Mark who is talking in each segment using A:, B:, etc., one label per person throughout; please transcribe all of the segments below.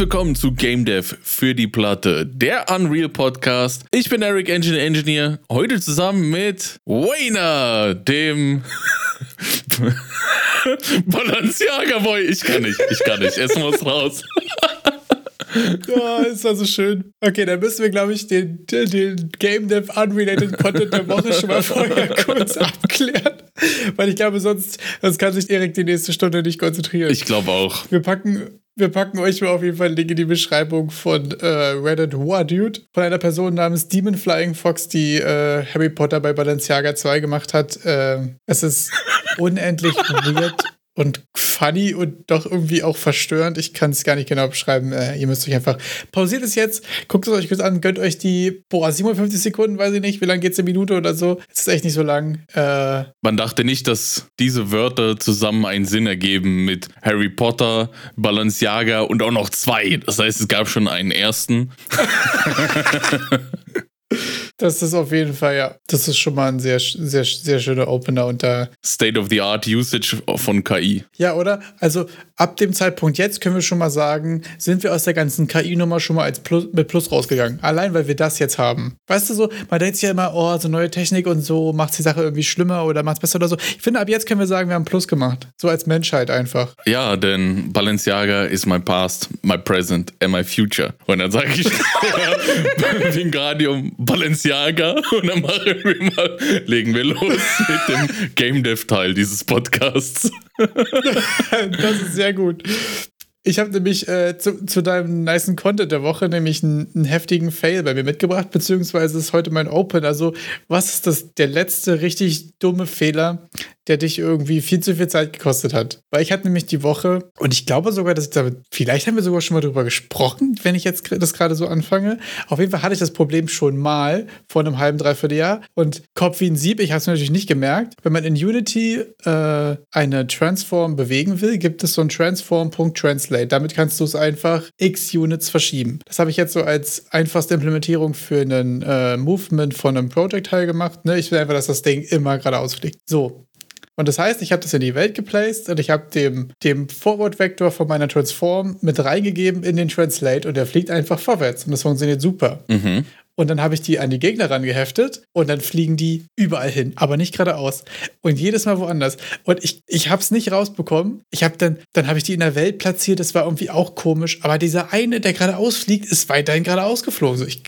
A: willkommen zu Game Dev für die Platte, der Unreal Podcast. Ich bin Eric Engine Engineer, heute zusammen mit Wayner, dem Balenciaga Boy. Ich kann nicht, ich kann nicht, es muss raus.
B: Ja, ist war so schön. Okay, dann müssen wir, glaube ich, den, den Game Dev Unrelated Content der Woche schon mal vorher kurz abklären. Weil ich glaube, sonst, sonst kann sich Erik die nächste Stunde nicht konzentrieren.
A: Ich glaube auch.
B: Wir packen, wir packen euch mal auf jeden Fall einen Link in die Beschreibung von äh, Reddit War Dude, von einer Person namens Demon Flying Fox, die äh, Harry Potter bei Balenciaga 2 gemacht hat. Äh, es ist unendlich weird und funny und doch irgendwie auch verstörend. Ich kann es gar nicht genau beschreiben. Äh, ihr müsst euch einfach pausiert es jetzt, guckt es euch kurz an, gönnt euch die, boah, 57 Sekunden, weiß ich nicht, wie lange geht es eine Minute oder so. Es ist echt nicht so lang. Äh,
A: Man dachte nicht, dass diese Wörter zusammen einen Sinn ergeben mit Harry Potter, Balenciaga und auch noch zwei. Das heißt, es gab schon einen ersten.
B: Das ist auf jeden Fall, ja. Das ist schon mal ein sehr, sehr, sehr schöner Opener und da.
A: State of the Art Usage von KI.
B: Ja, oder? Also ab dem Zeitpunkt jetzt können wir schon mal sagen, sind wir aus der ganzen KI-Nummer schon mal als Plus, mit Plus rausgegangen. Allein, weil wir das jetzt haben. Weißt du so, man denkt sich ja immer, oh, so neue Technik und so macht die Sache irgendwie schlimmer oder macht es besser oder so. Ich finde, ab jetzt können wir sagen, wir haben Plus gemacht. So als Menschheit einfach.
A: Ja, denn Balenciaga is my past, my present and my future. Und dann sage ich Wingardium Balenciaga und dann machen wir mal, legen wir los mit dem Game Dev Teil dieses Podcasts.
B: das ist sehr gut. Ich habe nämlich äh, zu, zu deinem nicen Content der Woche nämlich einen, einen, heftigen Fail bei mir mitgebracht, beziehungsweise ist heute mein Open. Also, was ist das der letzte richtig dumme Fehler, der dich irgendwie viel zu viel Zeit gekostet hat? Weil ich hatte nämlich die Woche, und ich glaube sogar, dass ich damit, vielleicht haben wir sogar schon mal drüber gesprochen, wenn ich jetzt das gerade so anfange. Auf jeden Fall hatte ich das Problem schon mal vor einem halben, dreiviertel Jahr. Und Kopf wie ein Sieb, ich habe es natürlich nicht gemerkt. Wenn man in Unity äh, eine Transform bewegen will, gibt es so ein Transform.translate. Damit kannst du es einfach x Units verschieben. Das habe ich jetzt so als einfachste Implementierung für einen äh, Movement von einem Project-Teil gemacht. Ne? Ich will einfach, dass das Ding immer geradeaus fliegt. So, und das heißt, ich habe das in die Welt geplaced und ich habe dem, dem Forward-Vektor von meiner Transform mit reingegeben in den Translate und der fliegt einfach vorwärts und das funktioniert super.
A: Mhm.
B: Und dann habe ich die an die Gegner rangeheftet und dann fliegen die überall hin, aber nicht geradeaus. Und jedes Mal woanders. Und ich, ich habe es nicht rausbekommen. Ich habe dann, dann habe ich die in der Welt platziert, das war irgendwie auch komisch. Aber dieser eine, der geradeaus fliegt, ist weiterhin geradeaus geflogen. So, ich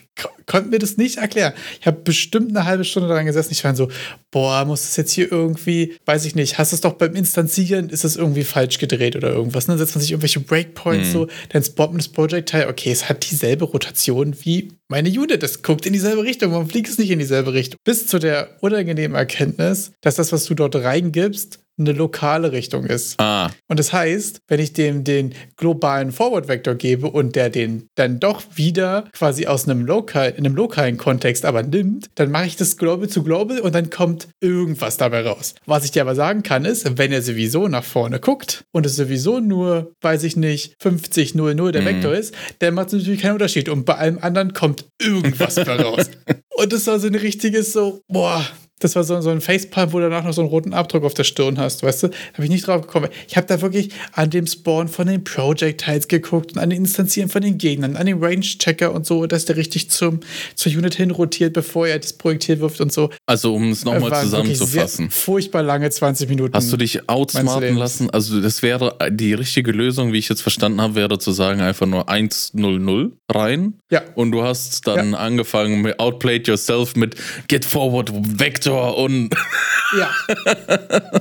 B: konnte mir das nicht erklären. Ich habe bestimmt eine halbe Stunde daran gesessen. Ich war so, boah, muss das jetzt hier irgendwie, weiß ich nicht, hast du es doch beim Instanzieren, ist das irgendwie falsch gedreht oder irgendwas. Dann setzt man sich irgendwelche Breakpoints mhm. so, dann spawnt man das Project-Teil. Okay, es hat dieselbe Rotation wie meine Unit. Das guckt in dieselbe Richtung. Warum fliegt es nicht in dieselbe Richtung? Bis zu der unangenehmen Erkenntnis, dass das, was du dort reingibst, eine lokale Richtung ist.
A: Ah.
B: Und das heißt, wenn ich dem den globalen Forward-Vektor gebe und der den dann doch wieder quasi aus einem, lokal, in einem lokalen Kontext aber nimmt, dann mache ich das Global zu Global und dann kommt irgendwas dabei raus. Was ich dir aber sagen kann, ist, wenn er sowieso nach vorne guckt und es sowieso nur, weiß ich nicht, 50, 0, 0 der mhm. Vektor ist, dann macht es natürlich keinen Unterschied. Und bei allem anderen kommt irgendwas dabei raus. und das war so ein richtiges so, boah, das war so, so ein Facepalm, wo du danach noch so einen roten Abdruck auf der Stirn hast, weißt du? Da habe ich nicht drauf gekommen. Ich habe da wirklich an dem Spawn von den Project-Tiles geguckt und an den Instanzieren von den Gegnern, an den Range-Checker und so, dass der richtig zum, zur Unit hinrotiert, bevor er das Projektil wirft und so.
A: Also, um es nochmal zusammenzufassen.
B: Furchtbar lange 20 Minuten.
A: Hast du dich outsmarten lassen? Also, das wäre die richtige Lösung, wie ich jetzt verstanden habe, wäre zu sagen, einfach nur 1-0-0 rein.
B: Ja.
A: Und du hast dann ja. angefangen mit Outplayed Yourself mit Get Forward Vector Vektor und.
B: Ja,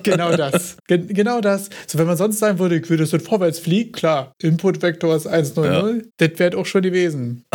B: genau das. Gen genau das. So, wenn man sonst sagen würde, ich würde es mit vorwärts fliegen, klar, Input-Vektor ist 100, ja. das wäre auch schon gewesen.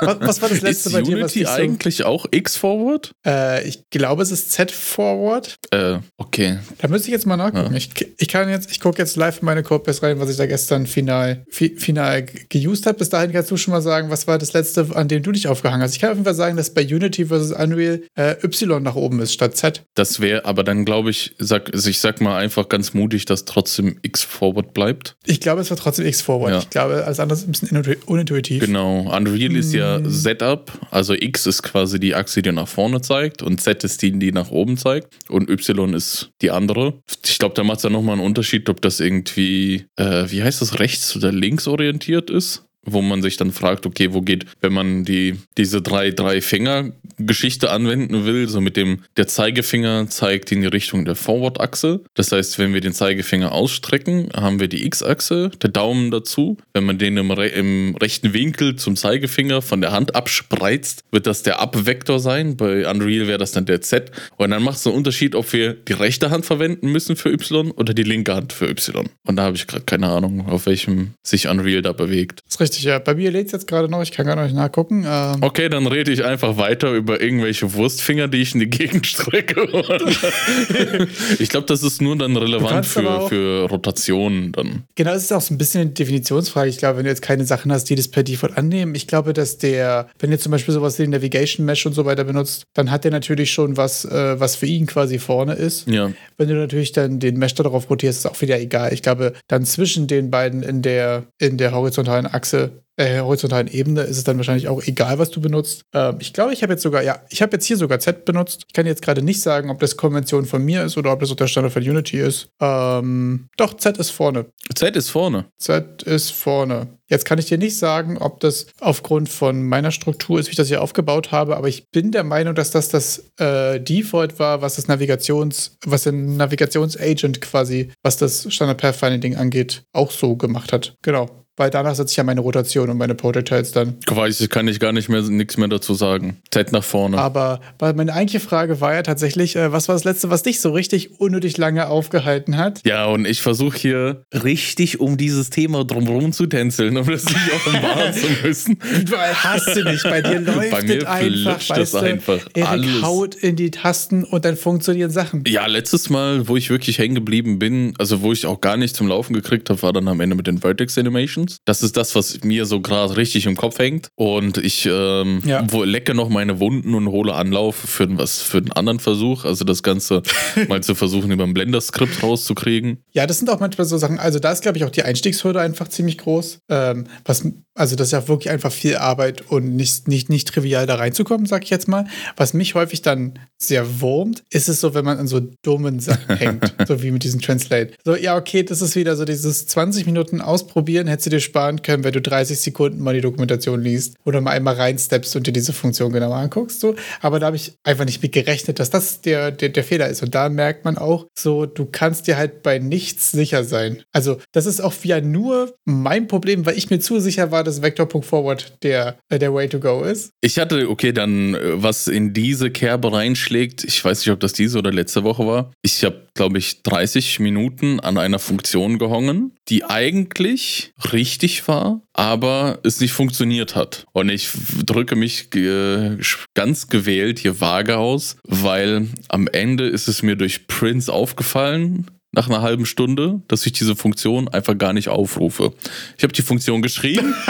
B: was, was, war das letzte
A: ist
B: bei
A: dir?
B: Unity
A: was eigentlich so auch X-Forward?
B: Äh, ich glaube, es ist Z-Forward.
A: Äh, okay.
B: Da müsste ich jetzt mal nachgucken. Ja. Ich, ich kann jetzt, ich gucke jetzt live in meine Codebase rein, was ich da gestern final, fi final geused habe. Bis dahin kannst du schon mal sagen, was war das letzte, an dem du dich aufgehangen hast. Ich kann auf jeden Fall sagen, dass bei Unity vs. Unreal äh, Y nach oben ist statt Z.
A: Das wäre aber dann, glaube ich, sag, also ich sag mal einfach ganz mutig, dass trotzdem X-Forward bleibt.
B: Ich glaube, es war trotzdem X-Forward. Ja. Ich glaube, alles andere ist ein bisschen unintuitiv.
A: Genau. Unreal hm. ist ja hm. Setup. Also X ist quasi die Achse, die nach vorne zeigt und Z ist die, die nach oben zeigt und Y ist die andere. Ich glaube, da macht es ja nochmal einen Unterschied, ob das irgendwie, äh, wie heißt das, rechts oder links orientiert ist wo man sich dann fragt, okay, wo geht, wenn man die, diese drei, drei Finger-Geschichte anwenden will, so mit dem, der Zeigefinger zeigt in die Richtung der Forward-Achse. Das heißt, wenn wir den Zeigefinger ausstrecken, haben wir die X-Achse, der Daumen dazu. Wenn man den im, im rechten Winkel zum Zeigefinger von der Hand abspreizt, wird das der Up-Vektor sein. Bei Unreal wäre das dann der Z. Und dann macht es einen Unterschied, ob wir die rechte Hand verwenden müssen für Y oder die linke Hand für Y. Und da habe ich gerade keine Ahnung, auf welchem sich Unreal da bewegt.
B: Das ist richtig, ja. Bei mir lädt es jetzt gerade noch, ich kann gar nicht nachgucken. Ähm
A: okay, dann rede ich einfach weiter über irgendwelche Wurstfinger, die ich in die Gegend strecke. ich glaube, das ist nur dann relevant für, für Rotationen dann.
B: Genau, es ist auch so ein bisschen eine Definitionsfrage. Ich glaube, wenn du jetzt keine Sachen hast, die das per Default annehmen, ich glaube, dass der, wenn ihr zum Beispiel sowas wie den Navigation Mesh und so weiter benutzt, dann hat der natürlich schon was, äh, was für ihn quasi vorne ist.
A: Ja.
B: Wenn du natürlich dann den Mesh darauf rotierst, ist auch wieder egal. Ich glaube, dann zwischen den beiden in der, in der horizontalen Achse äh, horizontalen Ebene ist es dann wahrscheinlich auch egal, was du benutzt. Ähm, ich glaube, ich habe jetzt sogar, ja, ich habe jetzt hier sogar Z benutzt. Ich kann jetzt gerade nicht sagen, ob das Konvention von mir ist oder ob das auch der Standard von Unity ist. Ähm, doch, Z ist vorne.
A: Z ist vorne.
B: Z ist vorne. Jetzt kann ich dir nicht sagen, ob das aufgrund von meiner Struktur ist, wie ich das hier aufgebaut habe, aber ich bin der Meinung, dass das das äh, Default war, was das Navigations, was der Navigationsagent quasi, was das Standard Pathfinding angeht, auch so gemacht hat. Genau weil danach setze ich ja meine Rotation und meine Projectiles dann.
A: Weiß ich, kann ich gar nicht mehr nichts mehr dazu sagen. Zeit nach vorne.
B: Aber meine eigentliche Frage war ja tatsächlich, äh, was war das letzte, was dich so richtig unnötig lange aufgehalten hat?
A: Ja, und ich versuche hier richtig um dieses Thema drumherum zu tänzeln, um das nicht offenbaren zu müssen.
B: Weil hast du nicht, bei dir läuft bei mir einfach, weißt du, einfach Erik alles. haut in die Tasten und dann funktionieren Sachen.
A: Ja, letztes Mal, wo ich wirklich hängen geblieben bin, also wo ich auch gar nicht zum Laufen gekriegt habe, war dann am Ende mit den Vertex Animations. Emotions. Das ist das, was mir so gerade richtig im Kopf hängt. Und ich ähm, ja. lecke noch meine Wunden und hole Anlauf für, was, für einen anderen Versuch. Also das Ganze mal zu versuchen, über ein Blender-Skript rauszukriegen.
B: Ja, das sind auch manchmal so Sachen. Also da ist, glaube ich, auch die Einstiegshürde einfach ziemlich groß. Ähm, was, also das ist ja wirklich einfach viel Arbeit und nicht, nicht, nicht trivial da reinzukommen, sag ich jetzt mal. Was mich häufig dann sehr wurmt, ist es so, wenn man an so dummen Sachen hängt. so wie mit diesem Translate. So, ja, okay, das ist wieder so dieses 20 Minuten ausprobieren, hättest du dir sparen können, wenn du 30 Sekunden mal die Dokumentation liest oder mal einmal reinsteppst und dir diese Funktion genau anguckst. So. Aber da habe ich einfach nicht mit gerechnet, dass das der, der, der Fehler ist. Und da merkt man auch so, du kannst dir halt bei nichts sicher sein. Also das ist auch wieder nur mein Problem, weil ich mir zu sicher war, dass Vector.forward der, äh, der Way to go ist.
A: Ich hatte, okay, dann äh, was in diese Kerbe reinschlägt, ich weiß nicht, ob das diese oder letzte Woche war. Ich habe, glaube ich, 30 Minuten an einer Funktion gehongen, die eigentlich richtig war, aber es nicht funktioniert hat. Und ich drücke mich äh, ganz gewählt hier vage aus, weil am Ende ist es mir durch Prince aufgefallen, nach einer halben Stunde, dass ich diese Funktion einfach gar nicht aufrufe. Ich habe die Funktion geschrieben.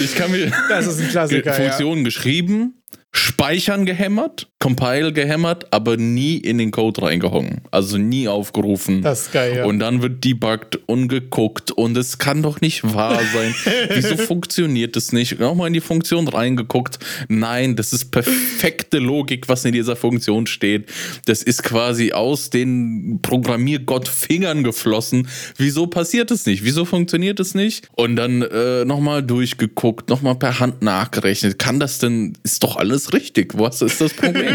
A: ich kann mir
B: das ist ein Klassiker,
A: Funktion ja. geschrieben, Speichern gehämmert, Compile gehämmert, aber nie in den Code reingehangen. Also nie aufgerufen.
B: Das ist geil, ja.
A: Und dann wird debuggt und geguckt und es kann doch nicht wahr sein. Wieso funktioniert das nicht? Nochmal in die Funktion reingeguckt. Nein, das ist perfekte Logik, was in dieser Funktion steht. Das ist quasi aus den Programmiergott Fingern geflossen. Wieso passiert es nicht? Wieso funktioniert es nicht? Und dann äh, nochmal durchgeguckt, nochmal per Hand nachgerechnet. Kann das denn, ist doch alles richtig. Was ist das Problem?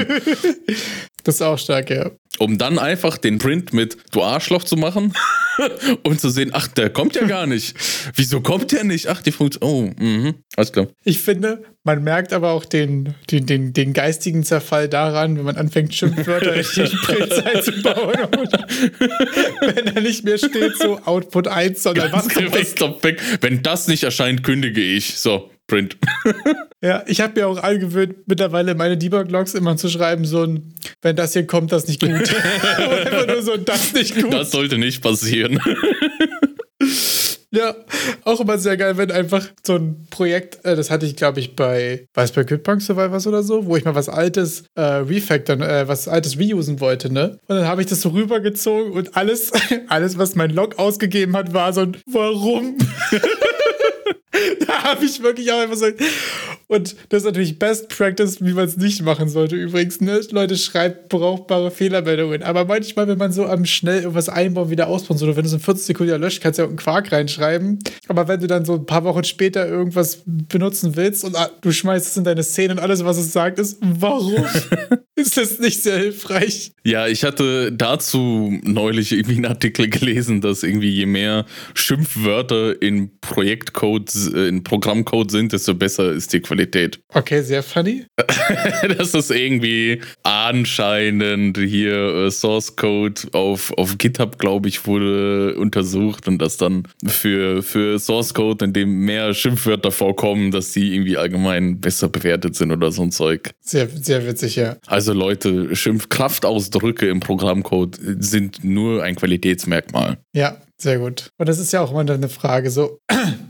B: Das ist auch stark, ja.
A: Um dann einfach den Print mit Du Arschloch zu machen und zu sehen, ach, der kommt ja gar nicht. Wieso kommt der nicht? Ach, die Funktion. Oh, mhm. alles klar.
B: Ich finde, man merkt aber auch den, den, den, den geistigen Zerfall daran, wenn man anfängt, Schimpfwörter in den Print einzubauen. wenn da nicht mehr steht, so Output 1, sondern was,
A: was weg. Wenn das nicht erscheint, kündige ich. So. Print.
B: ja, ich habe mir auch angewöhnt, mittlerweile meine Debug-Logs immer zu schreiben, so ein, wenn das hier kommt, das nicht gut. Einfach nur so, das nicht gut.
A: Das sollte nicht passieren.
B: Ja, auch immer sehr geil, wenn einfach so ein Projekt, äh, das hatte ich, glaube ich, bei, es bei Kidpunk Survivors oder so, wo ich mal was Altes äh, refactoren, äh, was Altes reusen wollte, ne? Und dann habe ich das so rübergezogen und alles, alles, was mein Log ausgegeben hat, war so ein Warum? habe ich wirklich auch einfach so. Und das ist natürlich Best Practice, wie man es nicht machen sollte. Übrigens, ne? Leute schreibt brauchbare Fehlermeldungen. Aber manchmal, wenn man so am schnell irgendwas einbauen, wieder ausbauen soll, wenn du es in 40 Sekunden ja löscht, kannst du ja auch einen Quark reinschreiben. Aber wenn du dann so ein paar Wochen später irgendwas benutzen willst und ah, du schmeißt es in deine Szene und alles, was es sagt, ist, warum ist das nicht sehr hilfreich?
A: Ja, ich hatte dazu neulich irgendwie einen Artikel gelesen, dass irgendwie je mehr Schimpfwörter in Projektcode, äh, in Programmcode sind, desto besser ist die Qualität.
B: Okay, sehr funny.
A: das ist irgendwie anscheinend hier äh, Source Code auf, auf GitHub, glaube ich, wurde untersucht und das dann für, für Source Code, in dem mehr Schimpfwörter vorkommen, dass die irgendwie allgemein besser bewertet sind oder so ein Zeug.
B: Sehr, sehr witzig, ja.
A: Also Leute, Schimpfkraftausdrücke im Programmcode sind nur ein Qualitätsmerkmal.
B: Ja, sehr gut. Und das ist ja auch immer eine Frage, so,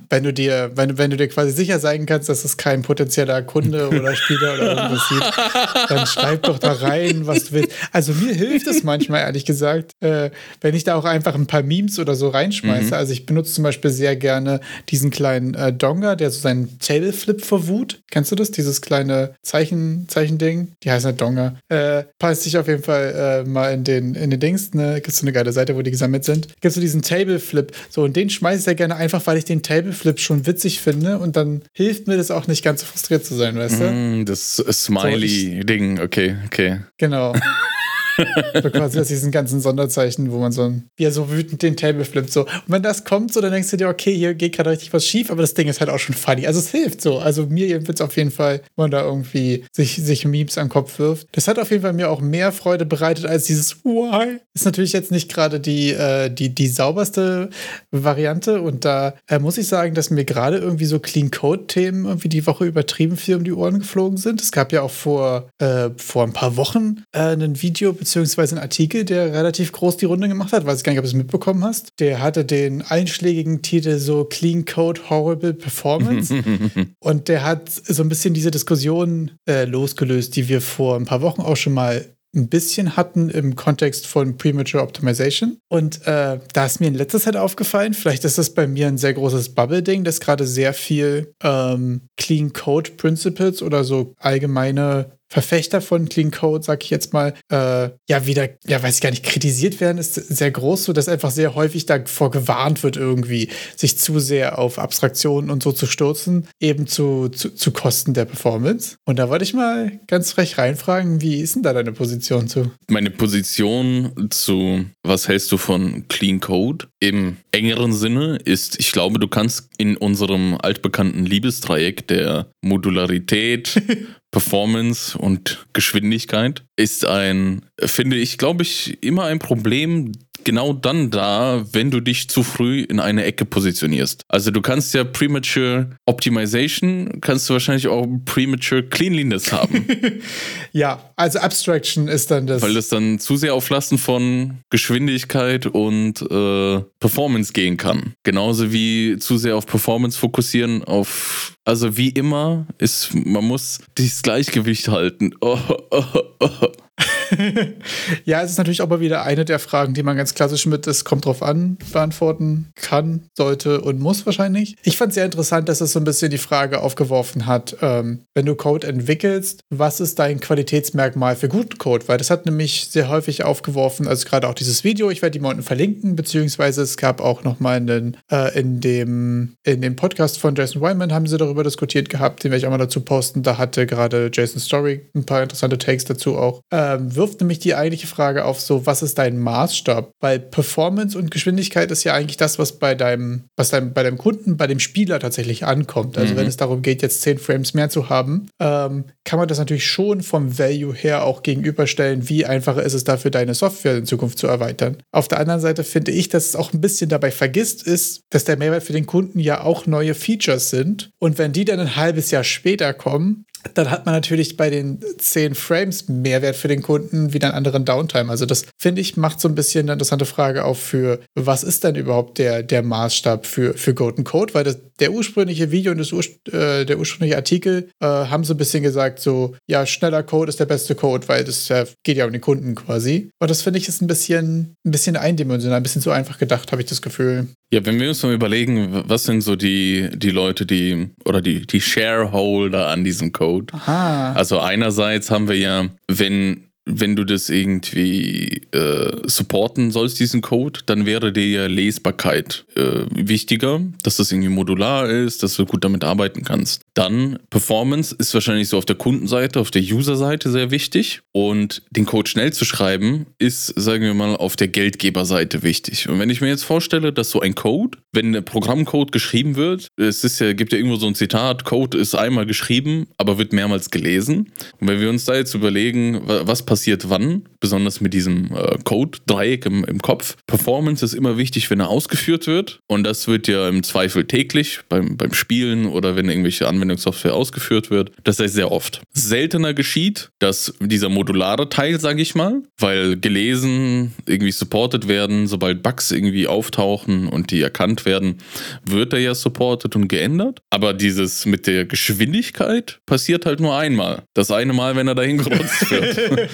B: wenn du dir, wenn, wenn du dir quasi sicher sein kannst, dass es kein potenzieller Kunde oder Spieler oder irgendwas sieht, dann schreib doch da rein, was du willst. Also mir hilft es manchmal, ehrlich gesagt, äh, wenn ich da auch einfach ein paar Memes oder so reinschmeiße. Mhm. Also ich benutze zum Beispiel sehr gerne diesen kleinen äh, Donga, der so seinen Tableflip verwut. Kennst du das? Dieses kleine Zeichen, Zeichending? Die heißt halt Donga. Äh, passt sich auf jeden Fall äh, mal in den, in den Dings, ne? Gibt es so eine geile Seite, wo die gesammelt sind. Gibt so diesen Tableflip Tableflip. So, und den schmeiße ich sehr gerne einfach, weil ich den Tableflip schon witzig finde und dann hilft mir das auch nicht ganz so frustriert zu sein, weißt du?
A: Mm, das Smiley-Ding, so, okay, okay.
B: Genau. so quasi aus diesen ganzen Sonderzeichen, wo man so, wie er so wütend den Table flippt. So. Und wenn das kommt, so, dann denkst du dir, okay, hier geht gerade richtig was schief, aber das Ding ist halt auch schon funny. Also es hilft so. Also mir wird es auf jeden Fall, wenn man da irgendwie sich, sich Memes an den Kopf wirft. Das hat auf jeden Fall mir auch mehr Freude bereitet als dieses Why. Ist natürlich jetzt nicht gerade die, äh, die, die sauberste Variante. Und da äh, muss ich sagen, dass mir gerade irgendwie so Clean Code-Themen irgendwie die Woche übertrieben viel um die Ohren geflogen sind. Es gab ja auch vor, äh, vor ein paar Wochen äh, ein Video, beziehungsweise ein Artikel, der relativ groß die Runde gemacht hat. Weiß ich gar nicht, ob du es mitbekommen hast. Der hatte den einschlägigen Titel so Clean Code Horrible Performance. und der hat so ein bisschen diese Diskussion äh, losgelöst, die wir vor ein paar Wochen auch schon mal ein bisschen hatten im Kontext von Premature Optimization. Und äh, da ist mir in letzter Zeit aufgefallen, vielleicht ist das bei mir ein sehr großes Bubble-Ding, dass gerade sehr viel ähm, Clean Code Principles oder so allgemeine Verfechter von Clean Code, sag ich jetzt mal, äh, ja, wieder, ja, weiß ich gar nicht, kritisiert werden, ist sehr groß, so dass einfach sehr häufig davor gewarnt wird, irgendwie sich zu sehr auf Abstraktionen und so zu stürzen, eben zu, zu, zu Kosten der Performance. Und da wollte ich mal ganz frech reinfragen, wie ist denn da deine Position zu?
A: Meine Position zu, was hältst du von Clean Code? Im engeren Sinne ist, ich glaube, du kannst in unserem altbekannten Liebesdreieck der Modularität, Performance und Geschwindigkeit ist ein, finde ich, glaube ich, immer ein Problem, genau dann da, wenn du dich zu früh in eine Ecke positionierst. Also du kannst ja Premature Optimization, kannst du wahrscheinlich auch Premature Cleanliness haben.
B: ja, also Abstraction ist dann das.
A: Weil das dann zu sehr auf Lasten von Geschwindigkeit und äh, Performance gehen kann. Genauso wie zu sehr auf Performance fokussieren, auf also wie immer ist, man muss dieses Gleichgewicht halten. Oh, oh, oh.
B: ja, es ist natürlich auch mal wieder eine der Fragen, die man ganz klassisch mit es kommt drauf an beantworten kann, sollte und muss wahrscheinlich. Ich fand es sehr interessant, dass es so ein bisschen die Frage aufgeworfen hat, ähm, wenn du Code entwickelst, was ist dein Qualitätsmerkmal für guten Code? Weil das hat nämlich sehr häufig aufgeworfen, also gerade auch dieses Video, ich werde die mal unten verlinken, beziehungsweise es gab auch nochmal einen, äh, in, dem, in dem Podcast von Jason Wyman haben sie darüber diskutiert gehabt, den werde ich auch mal dazu posten. Da hatte gerade Jason Story ein paar interessante Takes dazu auch. Ähm, wirft nämlich die eigentliche Frage auf, so, was ist dein Maßstab? Weil Performance und Geschwindigkeit ist ja eigentlich das, was bei deinem, was deinem, bei deinem Kunden, bei dem Spieler tatsächlich ankommt. Also mhm. wenn es darum geht, jetzt 10 Frames mehr zu haben, ähm, kann man das natürlich schon vom Value her auch gegenüberstellen, wie einfach ist es dafür, deine Software in Zukunft zu erweitern. Auf der anderen Seite finde ich, dass es auch ein bisschen dabei vergisst ist, dass der Mehrwert für den Kunden ja auch neue Features sind. Und wenn die dann ein halbes Jahr später kommen, dann hat man natürlich bei den 10 Frames Mehrwert für den Kunden Sekunden wieder einen anderen Downtime. Also das, finde ich, macht so ein bisschen eine interessante Frage auf für, was ist denn überhaupt der, der Maßstab für, für Golden Code? Weil das, der ursprüngliche Video und das, äh, der ursprüngliche Artikel äh, haben so ein bisschen gesagt, so, ja, schneller Code ist der beste Code, weil das äh, geht ja um den Kunden quasi. Und das finde ich ist ein bisschen, ein bisschen eindimensional, ein bisschen zu einfach gedacht, habe ich das Gefühl.
A: Ja, wenn wir uns mal überlegen, was sind so die, die Leute, die oder die, die Shareholder an diesem Code?
B: Aha.
A: Also einerseits haben wir ja, wenn wenn du das irgendwie äh, supporten sollst, diesen Code, dann wäre dir Lesbarkeit äh, wichtiger, dass das irgendwie modular ist, dass du gut damit arbeiten kannst. Dann Performance ist wahrscheinlich so auf der Kundenseite, auf der Userseite sehr wichtig. Und den Code schnell zu schreiben, ist, sagen wir mal, auf der Geldgeberseite wichtig. Und wenn ich mir jetzt vorstelle, dass so ein Code, wenn der Programmcode geschrieben wird, es ist ja, gibt ja irgendwo so ein Zitat, Code ist einmal geschrieben, aber wird mehrmals gelesen. Und wenn wir uns da jetzt überlegen, was passiert, wann, besonders mit diesem äh, Code-Dreieck im, im Kopf. Performance ist immer wichtig, wenn er ausgeführt wird. Und das wird ja im Zweifel täglich beim, beim Spielen oder wenn irgendwelche Anwendungssoftware ausgeführt wird. Das heißt sehr oft. Seltener geschieht, dass dieser modulare Teil, sage ich mal, weil gelesen, irgendwie supported werden, sobald Bugs irgendwie auftauchen und die erkannt werden, wird er ja supported und geändert. Aber dieses mit der Geschwindigkeit passiert halt nur einmal. Das eine Mal, wenn er dahin gerotzt wird.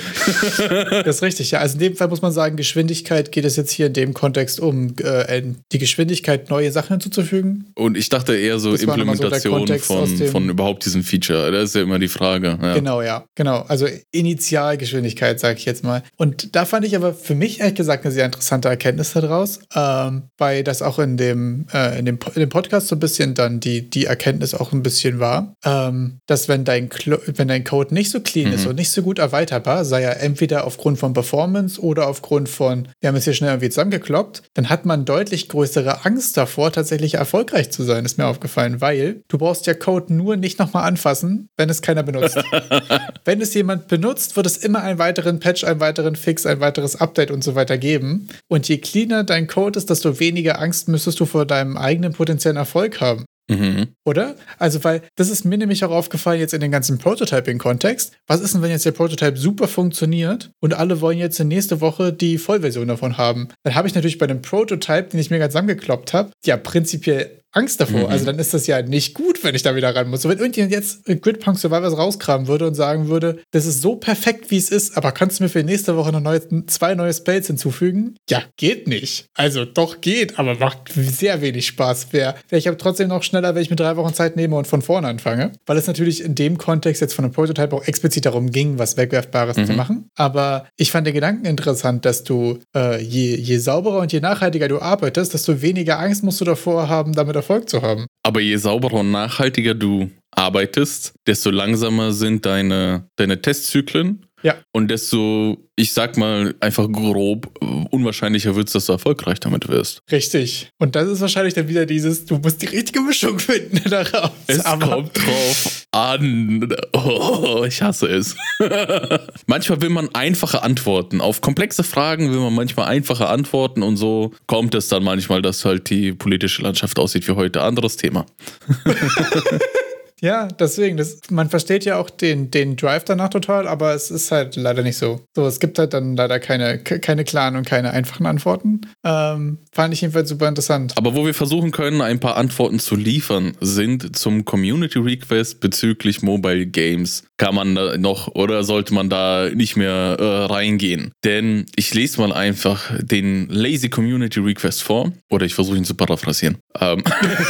B: das ist richtig, ja. Also in dem Fall muss man sagen, Geschwindigkeit geht es jetzt hier in dem Kontext um, äh, die Geschwindigkeit, neue Sachen hinzuzufügen.
A: Und ich dachte eher so Implementation so von, von überhaupt diesem Feature. Das ist ja immer die Frage.
B: Ja. Genau, ja. Genau. Also Initialgeschwindigkeit, sage ich jetzt mal. Und da fand ich aber für mich ehrlich gesagt eine sehr interessante Erkenntnis daraus, ähm, weil das auch in dem, äh, in, dem, in dem Podcast so ein bisschen dann die, die Erkenntnis auch ein bisschen war, ähm, dass wenn dein, wenn dein Code nicht so clean mhm. ist und nicht so gut erweiterbar, sei ja entweder aufgrund von Performance oder aufgrund von, wir haben es hier schnell irgendwie zusammengekloppt, dann hat man deutlich größere Angst davor, tatsächlich erfolgreich zu sein, ist mir aufgefallen, weil du brauchst ja Code nur nicht nochmal anfassen, wenn es keiner benutzt. wenn es jemand benutzt, wird es immer einen weiteren Patch, einen weiteren Fix, ein weiteres Update und so weiter geben. Und je cleaner dein Code ist, desto weniger Angst müsstest du vor deinem eigenen potenziellen Erfolg haben. Mhm. Oder? Also, weil das ist mir nämlich auch aufgefallen jetzt in den ganzen Prototyping-Kontext. Was ist denn, wenn jetzt der Prototype super funktioniert und alle wollen jetzt in nächste Woche die Vollversion davon haben? Dann habe ich natürlich bei dem Prototype, den ich mir ganz zusammengekloppt habe, ja prinzipiell Angst davor. Mhm. Also dann ist das ja nicht gut, wenn ich da wieder ran muss. So, wenn irgendjemand jetzt Gridpunk Survivors rauskramen würde und sagen würde, das ist so perfekt, wie es ist, aber kannst du mir für nächste Woche noch neue, zwei neue Spells hinzufügen? Ja, geht nicht. Also doch geht, aber macht sehr wenig Spaß. Wäre wär ich aber trotzdem noch schneller, wenn ich mir drei Wochen Zeit nehme und von vorne anfange. Weil es natürlich in dem Kontext jetzt von einem Prototype auch explizit darum ging, was Wegwerfbares mhm. zu machen. Aber ich fand den Gedanken interessant, dass du äh, je, je sauberer und je nachhaltiger du arbeitest, desto weniger Angst musst du davor haben, damit Erfolg zu haben.
A: Aber je sauberer und nachhaltiger du arbeitest, desto langsamer sind deine, deine Testzyklen. Und desto ich sag mal einfach grob, unwahrscheinlicher wird es, dass du erfolgreich damit wirst.
B: Richtig. Und das ist wahrscheinlich dann wieder dieses, du musst die richtige Mischung finden daraus.
A: Es Aber kommt drauf an. Oh, ich hasse es. manchmal will man einfache Antworten. Auf komplexe Fragen will man manchmal einfache Antworten und so kommt es dann manchmal, dass halt die politische Landschaft aussieht wie heute. Anderes Thema.
B: Ja, deswegen, das, man versteht ja auch den, den Drive danach total, aber es ist halt leider nicht so. So, es gibt halt dann leider keine, keine klaren und keine einfachen Antworten. Ähm, fand ich jedenfalls super interessant.
A: Aber wo wir versuchen können, ein paar Antworten zu liefern, sind zum Community Request bezüglich Mobile Games. Kann man da noch oder sollte man da nicht mehr äh, reingehen? Denn ich lese mal einfach den Lazy Community Request vor. Oder ich versuche ihn zu paraphrasieren. Ähm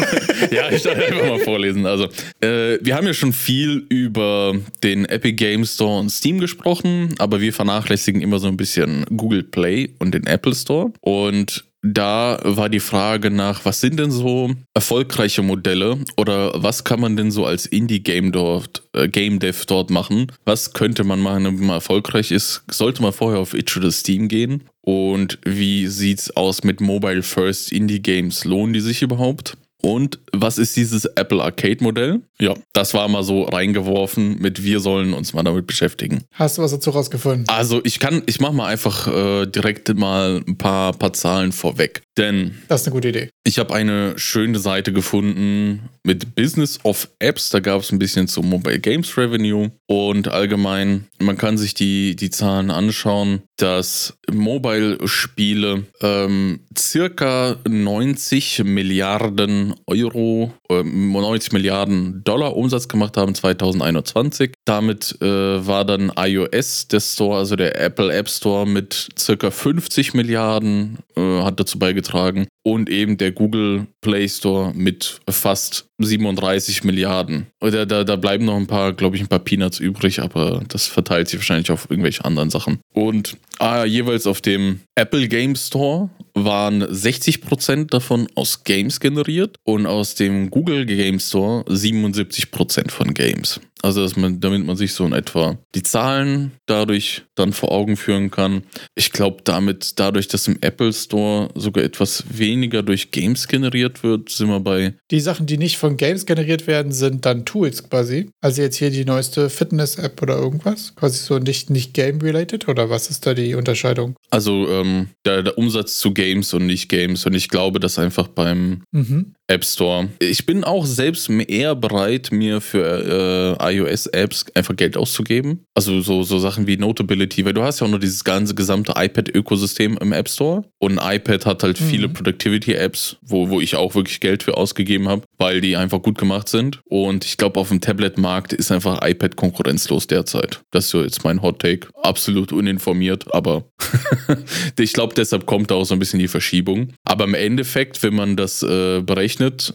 A: ja, ich darf einfach mal vorlesen. Also, äh, äh, wir haben ja schon viel über den Epic Game Store und Steam gesprochen, aber wir vernachlässigen immer so ein bisschen Google Play und den Apple Store. Und da war die Frage nach, was sind denn so erfolgreiche Modelle oder was kann man denn so als Indie-Game dort, äh, Game Dev dort machen? Was könnte man machen, wenn man erfolgreich ist? Sollte man vorher auf Itch oder Steam gehen? Und wie sieht's aus mit Mobile First Indie Games? Lohnen die sich überhaupt? Und was ist dieses Apple Arcade Modell? Ja, das war mal so reingeworfen mit wir sollen uns mal damit beschäftigen.
B: Hast du was dazu rausgefunden?
A: Also ich kann, ich mache mal einfach äh, direkt mal ein paar, paar Zahlen vorweg. Denn
B: Das ist eine gute Idee.
A: ich habe eine schöne Seite gefunden mit Business of Apps. Da gab es ein bisschen zum Mobile Games Revenue und allgemein, man kann sich die, die Zahlen anschauen, dass Mobile-Spiele ähm, circa 90 Milliarden Euro, äh, 90 Milliarden Dollar Umsatz gemacht haben 2021. Damit äh, war dann iOS der Store, also der Apple App Store mit circa 50 Milliarden, äh, hat dazu beigetragen. Und eben der Google Play Store mit fast 37 Milliarden. Oder da, da bleiben noch ein paar, glaube ich, ein paar Peanuts übrig, aber das verteilt sich wahrscheinlich auf irgendwelche anderen Sachen. Und ah, jeweils auf dem Apple Game Store waren 60% davon aus Games generiert und aus dem Google Game Store 77% von Games. Also, dass man, damit man sich so in etwa die Zahlen dadurch dann vor Augen führen kann. Ich glaube, damit, dadurch, dass im Apple Store sogar etwas weniger durch Games generiert wird, sind wir bei
B: Die Sachen, die nicht von Games generiert werden, sind dann Tools quasi. Also jetzt hier die neueste Fitness-App oder irgendwas. Quasi so nicht, nicht Game-related oder was ist da die Unterscheidung?
A: Also ähm, der, der Umsatz zu Games und nicht Games. Und ich glaube, dass einfach beim
B: Mhm.
A: App Store. Ich bin auch selbst eher bereit, mir für äh, iOS-Apps einfach Geld auszugeben. Also so, so Sachen wie Notability, weil du hast ja auch nur dieses ganze gesamte iPad-Ökosystem im App Store. Und iPad hat halt
B: Mhm.
A: viele Productivity-Apps, wo, wo ich auch wirklich Geld für ausgegeben habe, weil die einfach gut gemacht sind. Und ich glaube, auf dem Tablet-Markt ist einfach iPad konkurrenzlos derzeit. Das ist so jetzt mein Hot Take. Absolut uninformiert, aber ich glaube, deshalb kommt da auch so ein bisschen die Verschiebung. Aber im Endeffekt, wenn man das äh, berechnet,